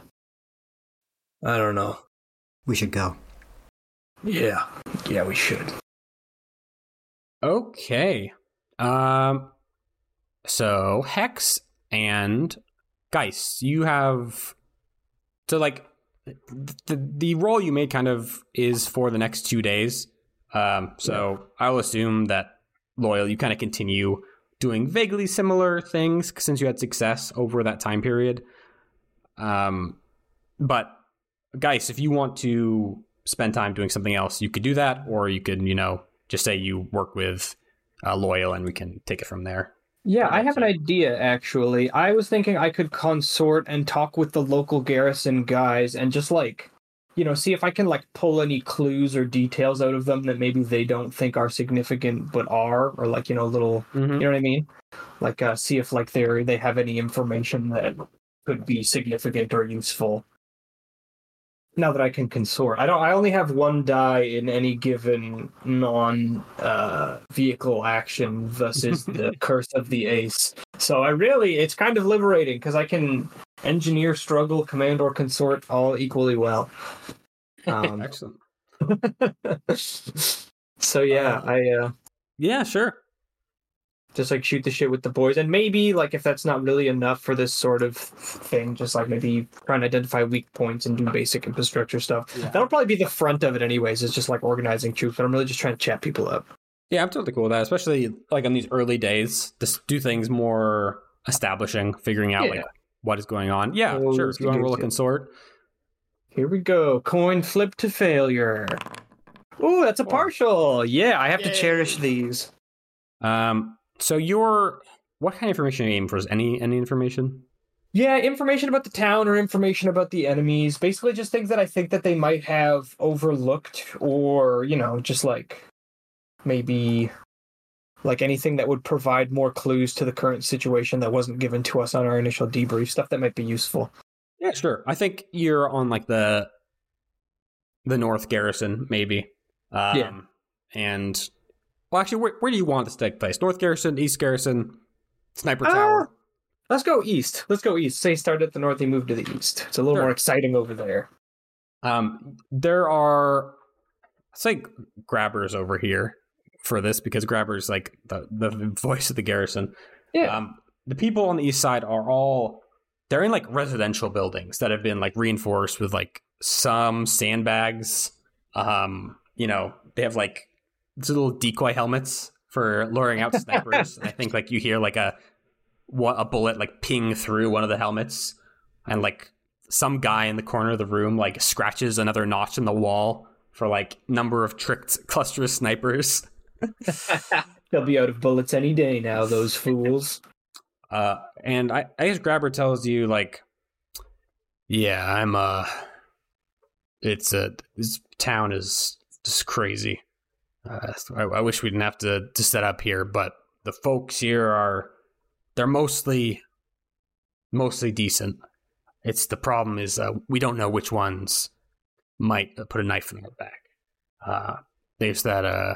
Speaker 6: I don't know.
Speaker 4: We should go.
Speaker 6: Yeah. Yeah, we should.
Speaker 1: Okay. Um so Hex and Geist, you have so like the the role you made kind of is for the next 2 days. Um so I'll assume that loyal you kind of continue doing vaguely similar things since you had success over that time period. Um but guys, if you want to spend time doing something else, you could do that or you could, you know, just say you work with uh, loyal and we can take it from there.
Speaker 3: Yeah, I have an idea actually. I was thinking I could consort and talk with the local garrison guys and just like, you know, see if I can like pull any clues or details out of them that maybe they don't think are significant but are, or like you know, little, you know what I mean? Like, uh, see if like they they have any information that could be significant or useful. Now that I can consort, I don't. I only have one die in any given non uh, vehicle action. Thus is (laughs) the curse of the ace. So I really, it's kind of liberating because I can engineer, struggle, command, or consort all equally well. Um, (laughs)
Speaker 1: Excellent. (laughs)
Speaker 3: so yeah, I uh,
Speaker 1: Yeah, sure.
Speaker 3: just like shoot the shit with the boys, and maybe like if that's not really enough for this sort of thing, just like maybe try and identify weak points and do basic infrastructure stuff. That'll probably be the front of it, anyways. It's just like organizing troops, but I'm really just trying to chat people up.
Speaker 1: Yeah, I'm totally cool with that, especially like on these early days. Just do things more establishing, figuring out
Speaker 3: Yeah.
Speaker 1: like what is going on. Yeah,
Speaker 3: Oh,
Speaker 1: sure. If you want to roll a consort,
Speaker 3: Here we go. Coin flip to failure. Ooh, that's a partial. Yeah, I have to cherish these.
Speaker 1: um, so your what kind of information are you aiming for? Is any any information?
Speaker 3: Yeah, information about the town or information about the enemies. Basically, just things that I think that they might have overlooked, or you know, just like maybe like anything that would provide more clues to the current situation that wasn't given to us on our initial debrief. Stuff that might be useful.
Speaker 1: Yeah, sure. I think you're on like the the North Garrison, maybe. Um,
Speaker 3: Yeah.
Speaker 1: And well, actually, where, where do you want this to take place? North Garrison, East Garrison, Sniper
Speaker 3: Ah,
Speaker 1: Tower.
Speaker 3: Let's go east. Let's go east. Say start at the north, you move to the east. It's a little
Speaker 1: Sure.
Speaker 3: more exciting over there.
Speaker 1: Um, there are, it's like grabbers over here for this because grabbers like the the voice of the garrison.
Speaker 3: Yeah.
Speaker 1: Um, the people on the east side are all they're in like residential buildings that have been like reinforced with like some sandbags. Um, you know, they have like little decoy helmets for luring out snipers. (laughs) I think like you hear like a what a bullet like ping through one of the helmets, and like some guy in the corner of the room like scratches another notch in the wall for like number of tricked cluster of snipers. (laughs)
Speaker 3: They'll be out of bullets any day now, those fools.
Speaker 1: Uh, and I, I guess Grabber tells you like, yeah, I'm uh, it's a this town is just crazy. Uh, I, I wish we didn't have to to set up here, but the folks here are they're mostly mostly decent. It's the problem is uh, we don't know which ones might put a knife in our back. Uh, there's that uh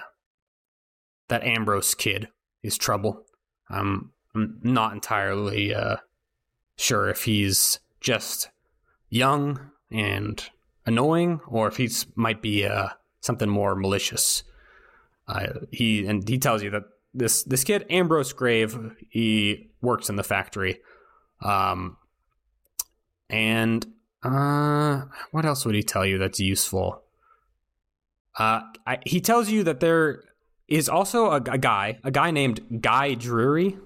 Speaker 1: that Ambrose kid is trouble. I'm not entirely uh, sure if he's just young and annoying, or if he's might be uh, something more malicious. Uh, he and he tells you that this this kid Ambrose Grave he works in the factory, um, and uh, what else would he tell you that's useful? Uh, I, he tells you that there is also a, a guy, a guy named Guy Drury.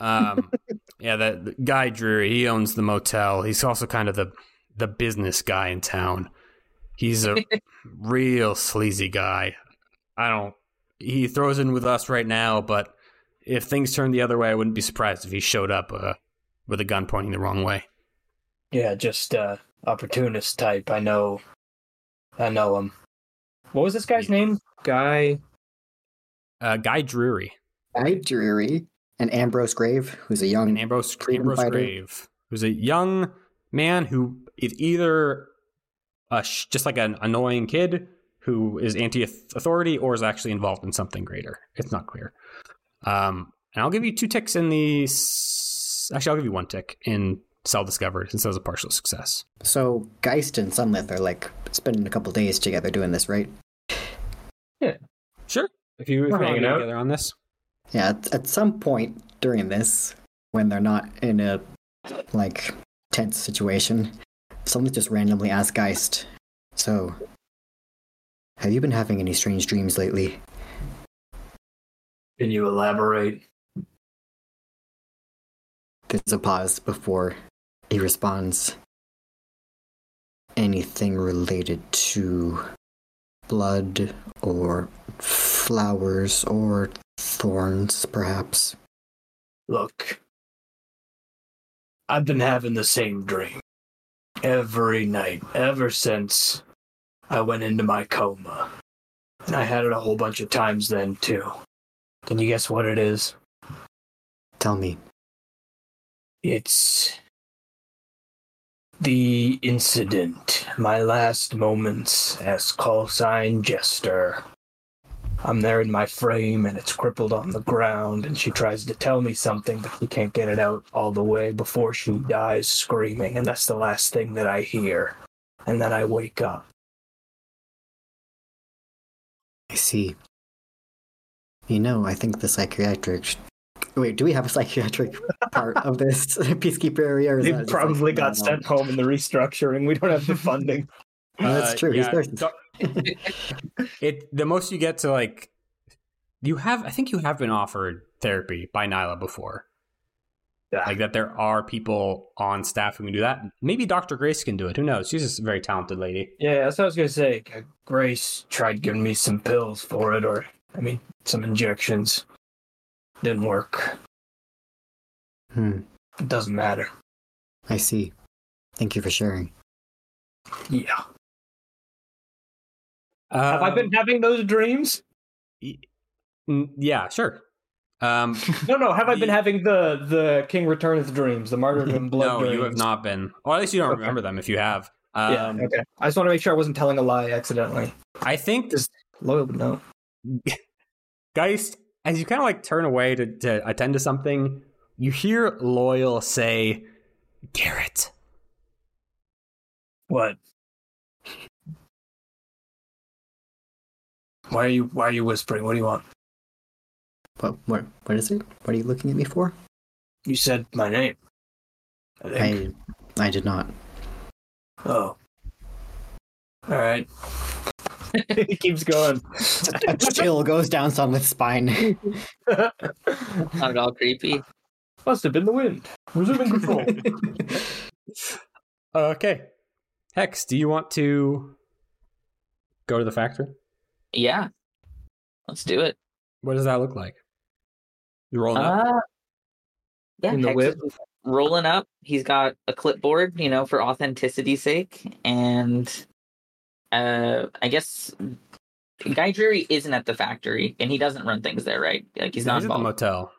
Speaker 1: um, (laughs) yeah, that that Guy Drury. He owns the motel. He's also kind of the the business guy in town. He's a (laughs) real sleazy guy. I don't. He throws in with us right now, but if things turn the other way, I wouldn't be surprised if he showed up uh, with a gun pointing the wrong way.
Speaker 3: Yeah, just uh opportunist type. I know I know him. What was this guy's name? Guy
Speaker 1: Uh, Guy Drury
Speaker 4: Guy Drury and Ambrose Grave, who's a young
Speaker 1: and Ambrose,
Speaker 4: freedom
Speaker 1: Ambrose
Speaker 4: fighter.
Speaker 1: Grave, who's a young man who is either uh, sh- just like an annoying kid who is anti-authority or is actually involved in something greater. It's not clear. Um, and I'll give you two ticks in the. s- Actually, I'll give you one tick in Cell Discovered since that was a partial success.
Speaker 4: So Geist and Sunlith are like spending a couple days together doing this, right?
Speaker 1: Sure. If you if
Speaker 3: We're
Speaker 1: you want to
Speaker 3: hanging out.
Speaker 1: together on this,
Speaker 4: Yeah, at, at some point during this, when they're not in a like tense situation, someone just randomly asks Geist, "So, have you been having any strange dreams lately?"
Speaker 6: Can you elaborate?
Speaker 4: There's a pause before he responds. Anything related to blood or flowers or thorns, perhaps?
Speaker 6: Look, I've been having the same dream every night ever since I went into my coma. And I had it a whole bunch of times then, too. Can you guess what it is?
Speaker 4: Tell me.
Speaker 6: It's the incident, my last moments as call sign jester. I'm there in my frame and it's crippled on the ground, and she tries to tell me something, but she can't get it out all the way before she dies screaming, and that's the last thing that I hear. And then I wake up.
Speaker 4: I see. You know, I think the psychiatric. Wait, do we have a psychiatric (laughs) part of this (laughs) peacekeeper area? Or is
Speaker 3: they
Speaker 4: that
Speaker 3: probably
Speaker 4: like,
Speaker 3: got
Speaker 4: no, no?
Speaker 3: sent home in the restructuring. We don't have the funding. (laughs)
Speaker 4: No, that's
Speaker 1: Uh,
Speaker 4: true. He's
Speaker 1: yeah,
Speaker 4: thirsty.
Speaker 1: doc- it the most you get to like you have I think you have been offered therapy by Nyla before.
Speaker 3: Yeah.
Speaker 1: Like that there are people on staff who can do that. Maybe Dr. Grace can do it. Who knows? She's just a very talented lady.
Speaker 3: Yeah, that's what I was gonna say.
Speaker 6: Grace tried giving me some pills for it, or, I mean, some injections. Didn't work.
Speaker 4: Hmm.
Speaker 6: It doesn't matter.
Speaker 4: I see. Thank you for sharing.
Speaker 6: Yeah.
Speaker 3: Have I been having those dreams?
Speaker 1: Mm, Yeah, sure. Um, (laughs)
Speaker 3: No, no. Have I been having the the King Returneth dreams, the martyrdom (laughs) blood
Speaker 1: no,
Speaker 3: dreams?
Speaker 1: you have not been. Or at least you don't
Speaker 3: Okay.
Speaker 1: remember them if you have. Um,
Speaker 3: Yeah. Okay. I just want to make sure I wasn't telling a lie accidentally.
Speaker 1: I think
Speaker 3: this Loyal would know. (laughs)
Speaker 1: Geist, as you kind of like turn away to, to attend to something, you hear Loyal say, Garrett.
Speaker 6: What? Why are you why are you whispering? What do you want?
Speaker 4: What, what, what is it? What are you looking at me for?
Speaker 6: You said my name. I think.
Speaker 4: I, I did not.
Speaker 6: Oh. Alright. (laughs)
Speaker 3: he keeps going.
Speaker 4: A chill goes down Sunlith's spine. (laughs)
Speaker 2: Not at all creepy.
Speaker 3: Must have been the wind. Resuming control. (laughs)
Speaker 1: Okay. Hex, do you want to go to the factory?
Speaker 2: Yeah. Let's do it.
Speaker 1: What does that look like? You rolling up?
Speaker 2: Uh, yeah,
Speaker 3: In the
Speaker 2: Hex
Speaker 3: whip?
Speaker 2: is rolling up. He's got a clipboard, you know, for authenticity's sake, and uh, I guess Guy Drury isn't at the factory, and he doesn't run things there, right? Like he's
Speaker 1: Yeah,
Speaker 2: not
Speaker 1: he's at the motel.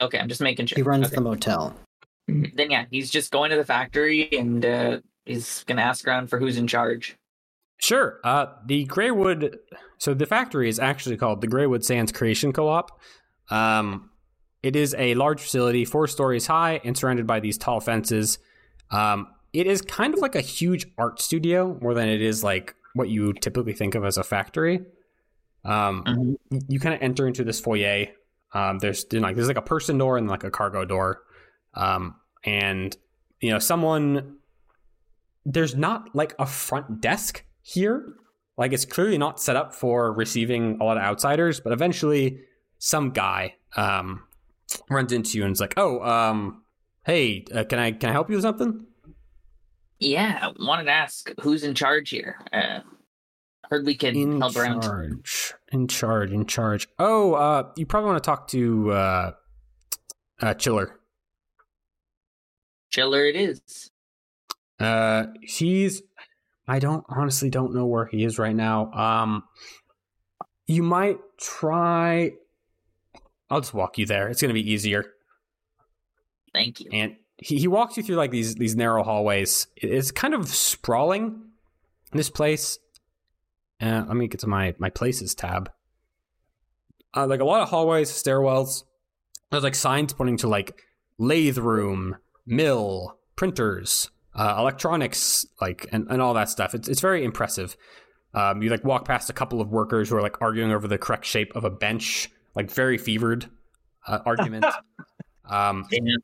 Speaker 2: okay, I'm just making sure.
Speaker 4: He runs
Speaker 2: Okay.
Speaker 4: the motel.
Speaker 2: Then yeah, he's just going to the factory, and uh, he's gonna ask around for who's in charge.
Speaker 1: Sure. Uh, the Graywood. So the factory is actually called the Graywood Sands Creation Co-op. Um, it is a large facility, four stories high, and surrounded by these tall fences. Um, it is kind of like a huge art studio more than it is like what you typically think of as a factory. Um,
Speaker 2: Mhm.
Speaker 1: you kind of enter into this foyer. Um, there's like there's like a person door and like a cargo door, um, and you know someone. There's not like a front desk here. Like it's clearly not set up for receiving a lot of outsiders, but eventually some guy um, runs into you and is like, "Oh, um, hey, uh, can I can I help you with something?"
Speaker 2: Yeah, wanted to ask who's in charge here. Uh, heard we can
Speaker 1: In
Speaker 2: help around.
Speaker 1: charge, in charge, in charge. Oh, uh, you probably want to talk to uh, uh, Chiller.
Speaker 2: Chiller, it is.
Speaker 1: Uh, he's. I don't honestly don't know where he is right now. Um, you might try. I'll just walk you there. It's gonna be easier.
Speaker 2: Thank you.
Speaker 1: and he, he walks you through like these these narrow hallways. It's kind of sprawling. This place. Uh, let me get to my my places tab. Uh, like a lot of hallways, stairwells. There's like signs pointing to like lathe room, mill, printers, uh, electronics, like and, and all that stuff. It's it's very impressive. Um, you like walk past a couple of workers who are like arguing over the correct shape of a bench, like very fevered uh, argument. (laughs) um,
Speaker 2: Yeah.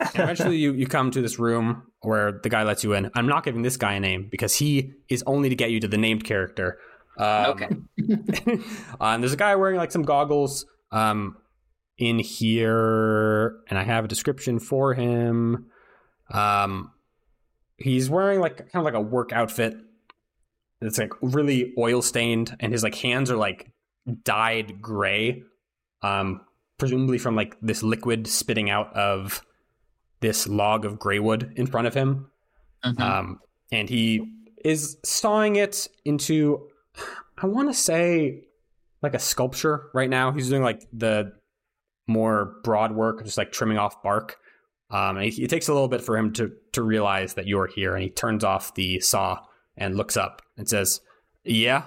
Speaker 1: And eventually, you, you come to this room where the guy lets you in. I'm not giving this guy a name because he is only to get you to the named character. Um,
Speaker 2: Okay. (laughs)
Speaker 1: uh, and there's a guy wearing like some goggles um, in here, and I have a description for him. Um, he's wearing like kind of like a work outfit. It's like really oil stained, and his like hands are like dyed gray, um, presumably from like this liquid spitting out of this log of gray wood in front of him.
Speaker 2: Mhm.
Speaker 1: Um, and he is sawing it into, I want to say, like a sculpture right now. He's doing like the more broad work, just like trimming off bark. Um, and it, it takes a little bit for him to to realize that you're here, and he turns off the saw and looks up and says, "Yeah,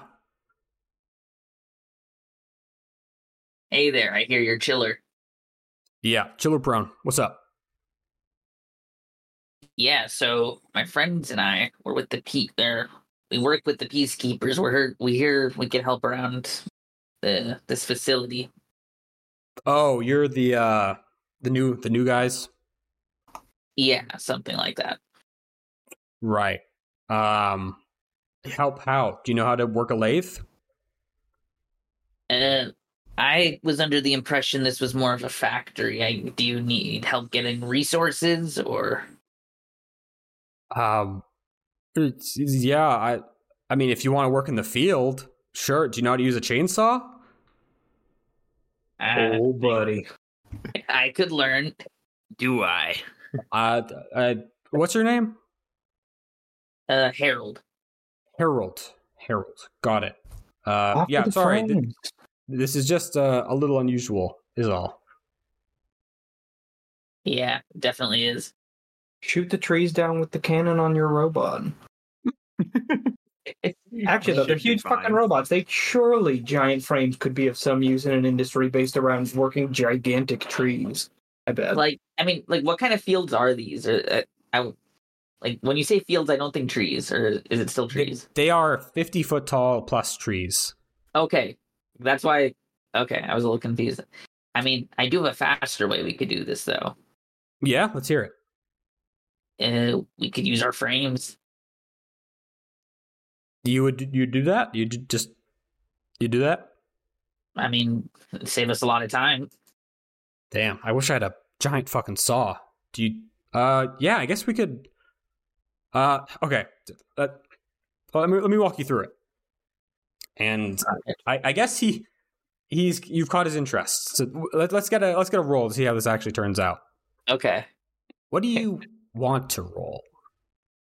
Speaker 2: hey there, I hear you're Chiller.
Speaker 1: yeah, Chiller Prone, what's up?"
Speaker 2: Yeah, so my friends and I were with the Pete there. We work with the peacekeepers. We're here, we hear we can help around the this facility.
Speaker 1: Oh, you're the uh, the new the new guys,
Speaker 2: Yeah, something like that.
Speaker 1: right? Um, help how? Do you know how to work a lathe?
Speaker 2: Uh, I was under the impression this was more of a factory. I, do you need help getting resources or?
Speaker 1: Um, it's, it's- yeah, I, I mean, if you want to work in the field, sure. Do you know how to use a chainsaw?
Speaker 2: Uh,
Speaker 3: oh, buddy. (laughs)
Speaker 2: I could learn.
Speaker 5: Do I?
Speaker 1: Uh, uh, what's your name?
Speaker 2: Uh, Harold.
Speaker 1: Harold. Harold. Got it. Uh,
Speaker 3: Off
Speaker 1: yeah.
Speaker 3: to the
Speaker 1: Sorry, th- this is just uh, a little unusual. Is all.
Speaker 2: Yeah, definitely is.
Speaker 3: Shoot the trees down with the cannon on your robot. (laughs) Actually, though, they're huge fucking robots. They surely giant frames could be of some use in an industry based around working gigantic trees. I bet.
Speaker 2: Like, I mean, like, what kind of fields are these? Or, uh, I, like, when you say fields, I don't think trees, or is it still
Speaker 1: They,
Speaker 2: trees?
Speaker 1: they are 50 foot tall plus trees.
Speaker 2: Okay, that's why. Okay, I was a little confused. I mean, I do have a faster way we could do this, though.
Speaker 1: Yeah, let's hear it.
Speaker 2: Uh, we could use our frames.
Speaker 1: You would you do that? You just you do that?
Speaker 2: I mean, save us a lot of time.
Speaker 1: Damn, I wish I had a giant fucking saw. Do you? Uh, yeah, I guess we could. Uh, okay. Uh, let me let me walk you through it. And I, I guess he he's you've caught his interest. So let, let's get a let's get a roll to see how this actually turns out.
Speaker 2: Okay.
Speaker 1: What do you want to roll?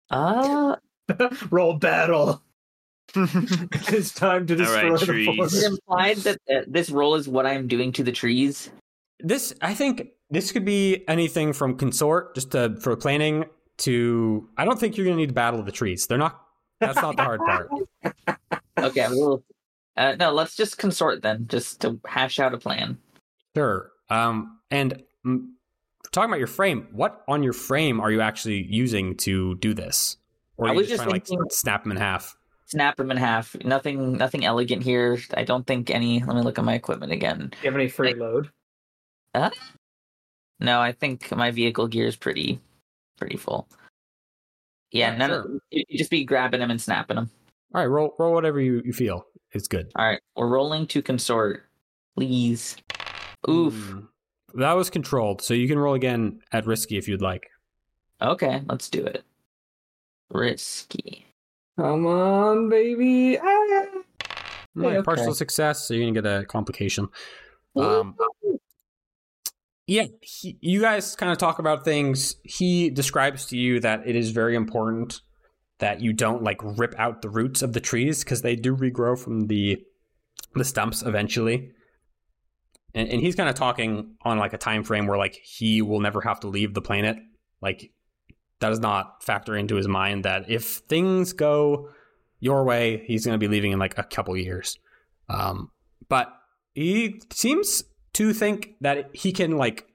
Speaker 2: Uh, (laughs)
Speaker 3: Roll battle. (laughs) it's time to destroy
Speaker 5: right,
Speaker 3: the
Speaker 5: trees.
Speaker 2: is
Speaker 3: forest.
Speaker 2: it implied that uh, this roll is what I'm doing to the trees?
Speaker 1: This I think this could be anything from consort just to, for planning to. I don't think you're gonna need to battle the trees. They're not. That's not the hard part. (laughs)
Speaker 2: Okay, I'm. Uh, no, let's just consort then, just to hash out a plan.
Speaker 1: Sure. Um, and talking about your frame, what on your frame are you actually using to do this? Or
Speaker 2: I
Speaker 1: are you
Speaker 2: was
Speaker 1: just
Speaker 2: just
Speaker 1: trying to like snap them in half?
Speaker 2: Snap them in half. Nothing, nothing elegant here. I don't think any. Let me look at my equipment again.
Speaker 3: Do you have any free load?
Speaker 2: Uh, No, I think my vehicle gear is pretty, pretty full. Yeah,
Speaker 1: Yeah,
Speaker 2: none
Speaker 1: sure.
Speaker 2: of, you you just be grabbing them and snapping them.
Speaker 1: All right, roll roll whatever you, you feel is good.
Speaker 2: All right, we're rolling to consort, please. Oof.
Speaker 1: Mm. That was controlled, so you can roll again at risky if you'd like.
Speaker 2: Okay, let's do it. Risky.
Speaker 3: Come on, baby. Ah.
Speaker 1: All right,
Speaker 3: okay.
Speaker 1: Partial success, so you're gonna get a complication. Um, yeah, he, you guys kind of talk about things. He describes to you that it is very important that you don't like rip out the roots of the trees because they do regrow from the the stumps eventually. And, and he's kind of talking on like a time frame where like he will never have to leave the planet. Like that does not factor into his mind that if things go your way, he's going to be leaving in like a couple years. Um, but he seems to think that he can like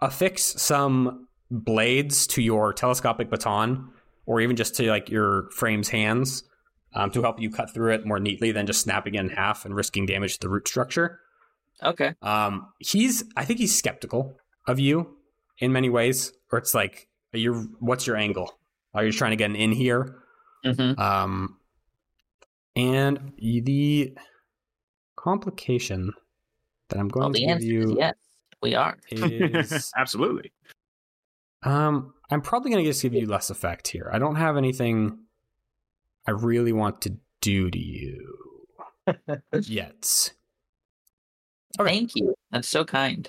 Speaker 1: affix some blades to your telescopic baton or even just to like your frame's hands um, to help you cut through it more neatly than just snapping it in half and risking damage to the root structure.
Speaker 2: Okay.
Speaker 1: Um, he's, I think he's skeptical of you in many ways, or it's like, you're, what's your angle? Are you trying to get an in here?
Speaker 2: Mm-hmm.
Speaker 1: Um, and the complication that I'm going
Speaker 2: Well,
Speaker 1: to
Speaker 2: the
Speaker 1: give
Speaker 2: answer is
Speaker 1: you
Speaker 2: yes. We are. (laughs)
Speaker 1: is (laughs)
Speaker 5: Absolutely.
Speaker 1: um, I'm probably going to just give you less effect here. I don't have anything I really want to do to you (laughs) yet. Okay.
Speaker 2: Thank you. That's so kind.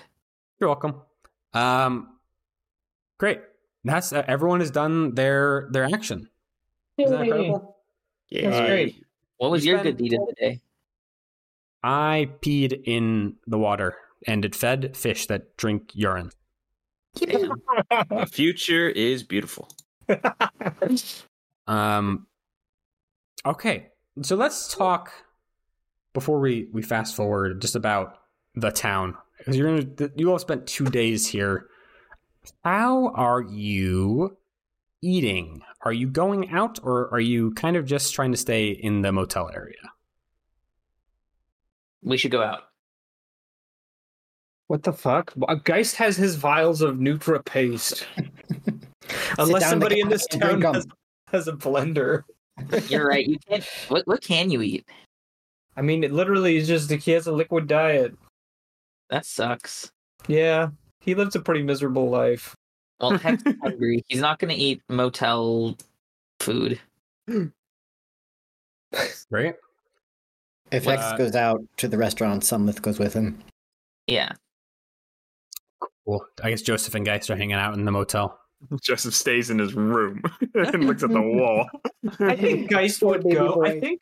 Speaker 1: You're welcome. Um, great. That's uh, everyone has done their their action. Isn't that incredible?
Speaker 5: Yeah.
Speaker 3: That's great.
Speaker 2: What was
Speaker 1: We
Speaker 2: your
Speaker 1: spent-
Speaker 2: good deed of the day?
Speaker 1: I peed in the water and it fed fish that drink urine.
Speaker 2: Damn. (laughs)
Speaker 5: The future is beautiful. (laughs)
Speaker 1: Um. Okay, so let's talk before we we fast forward just about the town because you're gonna you all spent two days here. How are you eating? Are you going out or are you kind of just trying to stay in the motel area?
Speaker 2: We should go out.
Speaker 3: What the fuck? Geist has his vials of Nutra paste. (laughs) Unless somebody in this town has, has a blender. (laughs)
Speaker 2: You're right. You can't. What What can you eat?
Speaker 3: I mean, it literally is just he has a liquid diet.
Speaker 2: That sucks.
Speaker 3: Yeah, he lives a pretty miserable life.
Speaker 2: Well, (laughs) Hex is hungry. He's not going to eat motel food.
Speaker 1: Right?
Speaker 4: If
Speaker 1: Well,
Speaker 4: Hex
Speaker 1: uh,
Speaker 4: goes out to the restaurant, Sunlith goes with him.
Speaker 2: Yeah.
Speaker 1: Cool. I guess Joseph and Geist are hanging out in the motel. (laughs)
Speaker 5: Joseph stays in his room (laughs) and looks at the wall.
Speaker 3: I think Geist would go. I think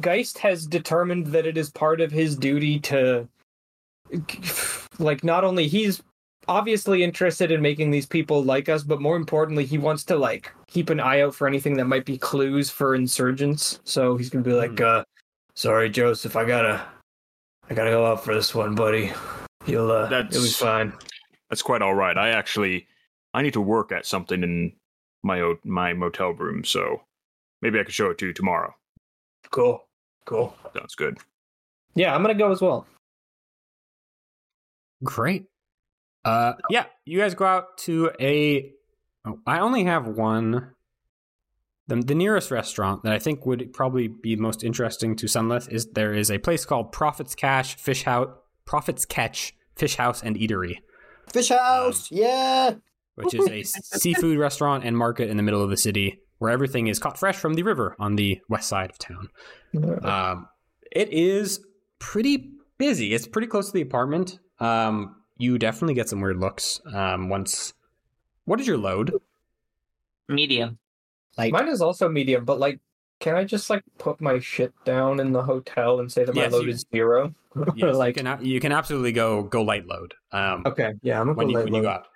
Speaker 3: Geist has determined that it is part of his duty to, like, not only he's obviously interested in making these people like us, but more importantly, he wants to like keep an eye out for anything that might be clues for insurgents. So he's gonna be like,
Speaker 1: Hmm.
Speaker 3: uh, "Sorry, Joseph, I gotta, I gotta go out for this one, buddy. You'll, uh, you'll be
Speaker 5: That's-
Speaker 3: fine."
Speaker 5: that's quite all right. I actually I need to work at something in my my motel room, so maybe I could show it to you tomorrow.
Speaker 6: Cool. Cool.
Speaker 5: Sounds good.
Speaker 3: Yeah, I'm gonna go as well.
Speaker 1: Great. Uh, yeah, you guys go out to a. Oh, I only have one. The, the nearest restaurant that I think would probably be most interesting to Sunlith is there is a place called Profits Cash Fish House, Profits Catch Fish House and Eatery,
Speaker 4: Fish house, yeah.
Speaker 1: which is a (laughs) seafood restaurant and market in the middle of the city where everything is caught fresh from the river on the west side of town. Um, it is pretty busy. It's pretty close to the apartment. Um, you definitely get some weird looks. Um, once, what is your load?
Speaker 2: Medium.
Speaker 4: Like
Speaker 3: Mine is also medium, but like, can I just like put my shit down in the hotel and say that my load
Speaker 1: you-
Speaker 3: is zero?
Speaker 1: Yes, (laughs)
Speaker 3: like,
Speaker 1: you can a- you can absolutely go go light load. Um,
Speaker 3: okay, yeah, I'm gonna
Speaker 1: when
Speaker 3: go
Speaker 1: you
Speaker 3: light
Speaker 1: when you
Speaker 3: load.
Speaker 1: go out,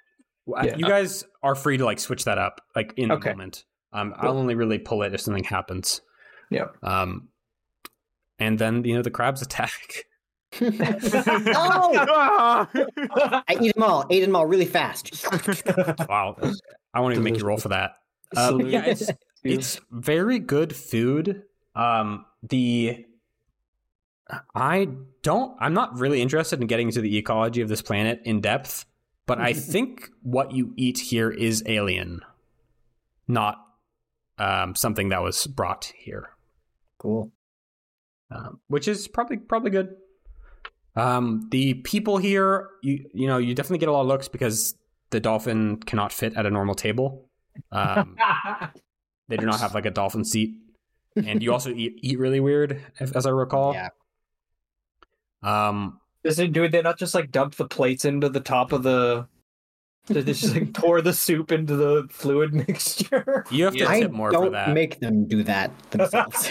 Speaker 1: Well,
Speaker 3: Yeah.
Speaker 1: you guys are free to like switch that up like in
Speaker 3: Okay.
Speaker 1: the moment. Um, I'll only really pull it if something happens.
Speaker 3: Yeah.
Speaker 1: Um, and then you know the crabs attack. (laughs)
Speaker 4: oh, I eat them all. Ate them all really fast. (laughs)
Speaker 1: wow, I won't even make you roll for that. Um, yeah, it's (laughs) it's very good food. Um, the I don't. I'm not really interested in getting into the ecology of this planet in depth, but I (laughs) think what you eat here is alien, not um, something that was brought here,
Speaker 4: Cool.
Speaker 1: um, which is probably probably good. Um, the people here, you you know, you definitely get a lot of looks because the dolphin cannot fit at a normal table. Um, (laughs) they do not have like a dolphin seat, and you also eat eat really weird, if, as I recall.
Speaker 4: Yeah.
Speaker 1: Um,
Speaker 3: Does it do they not just like dump the plates into the top of the? Did they just like (laughs) pour the soup into the fluid (laughs) mixture?
Speaker 1: you have to
Speaker 2: Yeah.
Speaker 4: I
Speaker 1: tip more for
Speaker 4: don't
Speaker 1: that.
Speaker 4: make them do that themselves.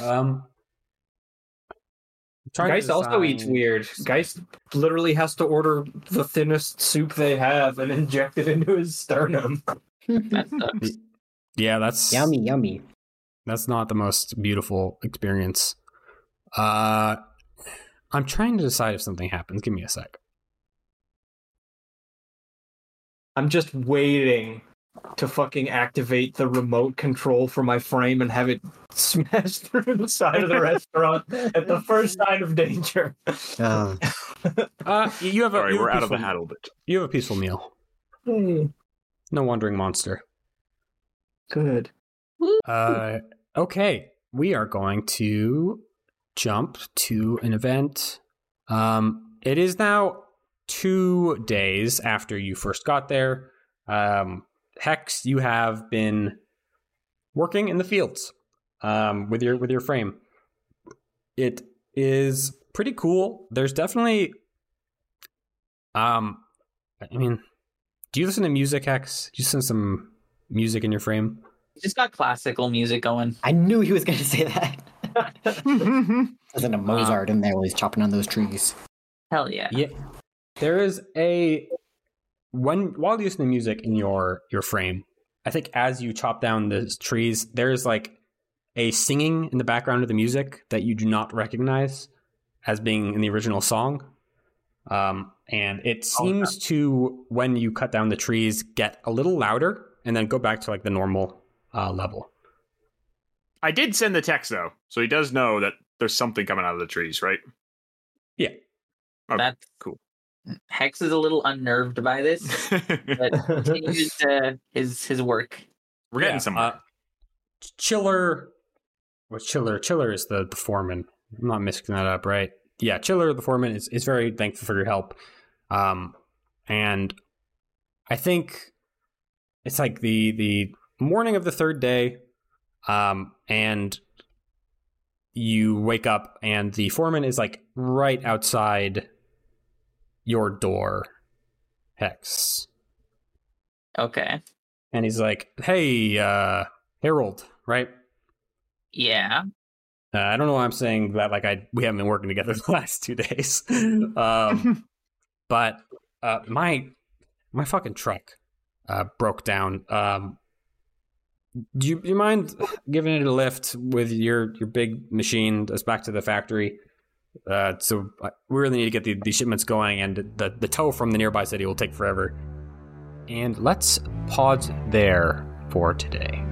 Speaker 1: um, I'm trying to
Speaker 3: Geist also eats weird. Geist literally has to order the thinnest soup they have and inject it into his sternum. (laughs)
Speaker 2: That (laughs) sucks.
Speaker 1: Yeah, that's
Speaker 4: yummy, yummy.
Speaker 1: That's not the most beautiful experience. Uh, I'm trying to decide if something happens. Give me a sec.
Speaker 3: I'm just waiting to fucking activate the remote control for my frame and have it (laughs) smash through the side of the restaurant at the first sign of danger.
Speaker 1: Uh, (laughs) you have a
Speaker 5: Sorry,
Speaker 1: you have
Speaker 5: we're
Speaker 1: a
Speaker 5: out of the
Speaker 1: peaceful-
Speaker 5: hat a bit.
Speaker 1: You have a peaceful meal.
Speaker 3: Hey,
Speaker 1: No wandering monster.
Speaker 3: good.
Speaker 1: Uh, okay, we are going to jump to an event. Um, it is now two days after you first got there. Um, Hex, you have been working in the fields um, with your with your frame. It is pretty cool. There's definitely, um, I mean, do you listen to music, Hex? Do you listen to some music in your frame?
Speaker 2: Just got classical music going.
Speaker 4: I knew he was going (laughs) to say that. (laughs) There's a Mozart in there while he's chopping on those trees.
Speaker 2: Hell yeah.
Speaker 1: Yeah, there is a when while you listen to music in your your frame. I think as you chop down the trees, there is like a singing in the background of the music that you do not recognize as being in the original song. Um, and it seems to when you cut down the trees get a little louder and then go back to like the normal uh, level.
Speaker 5: I did send the text though, so he does know that there's something coming out of the trees, right?
Speaker 1: Yeah.
Speaker 5: Okay,
Speaker 2: That's
Speaker 5: cool.
Speaker 2: Hex is a little unnerved by this, but (laughs) continues uh, his his work.
Speaker 5: We're getting
Speaker 1: Yeah,
Speaker 5: somewhere.
Speaker 1: uh, Chiller, what Chiller? Chiller is the, the foreman. I'm not mixing that up, right? Yeah, Chiller, the foreman, is, is very thankful for your help. Um, and I think it's like the the morning of the third day, um, and you wake up and the foreman is like right outside your door, Hex
Speaker 2: Okay.
Speaker 1: and he's like, "Hey, uh, Harold, right?
Speaker 2: Yeah.
Speaker 1: Uh, I don't know why I'm saying that. Like, I we haven't been working together (laughs) the last two days, um, (laughs) but uh, my my fucking truck uh, broke down. Um, do you, do you mind giving it a lift with your your big machine us back to the factory? Uh, so uh, we really need to get the, the shipments going, and the, the tow from the nearby city will take forever. And let's pause there for today.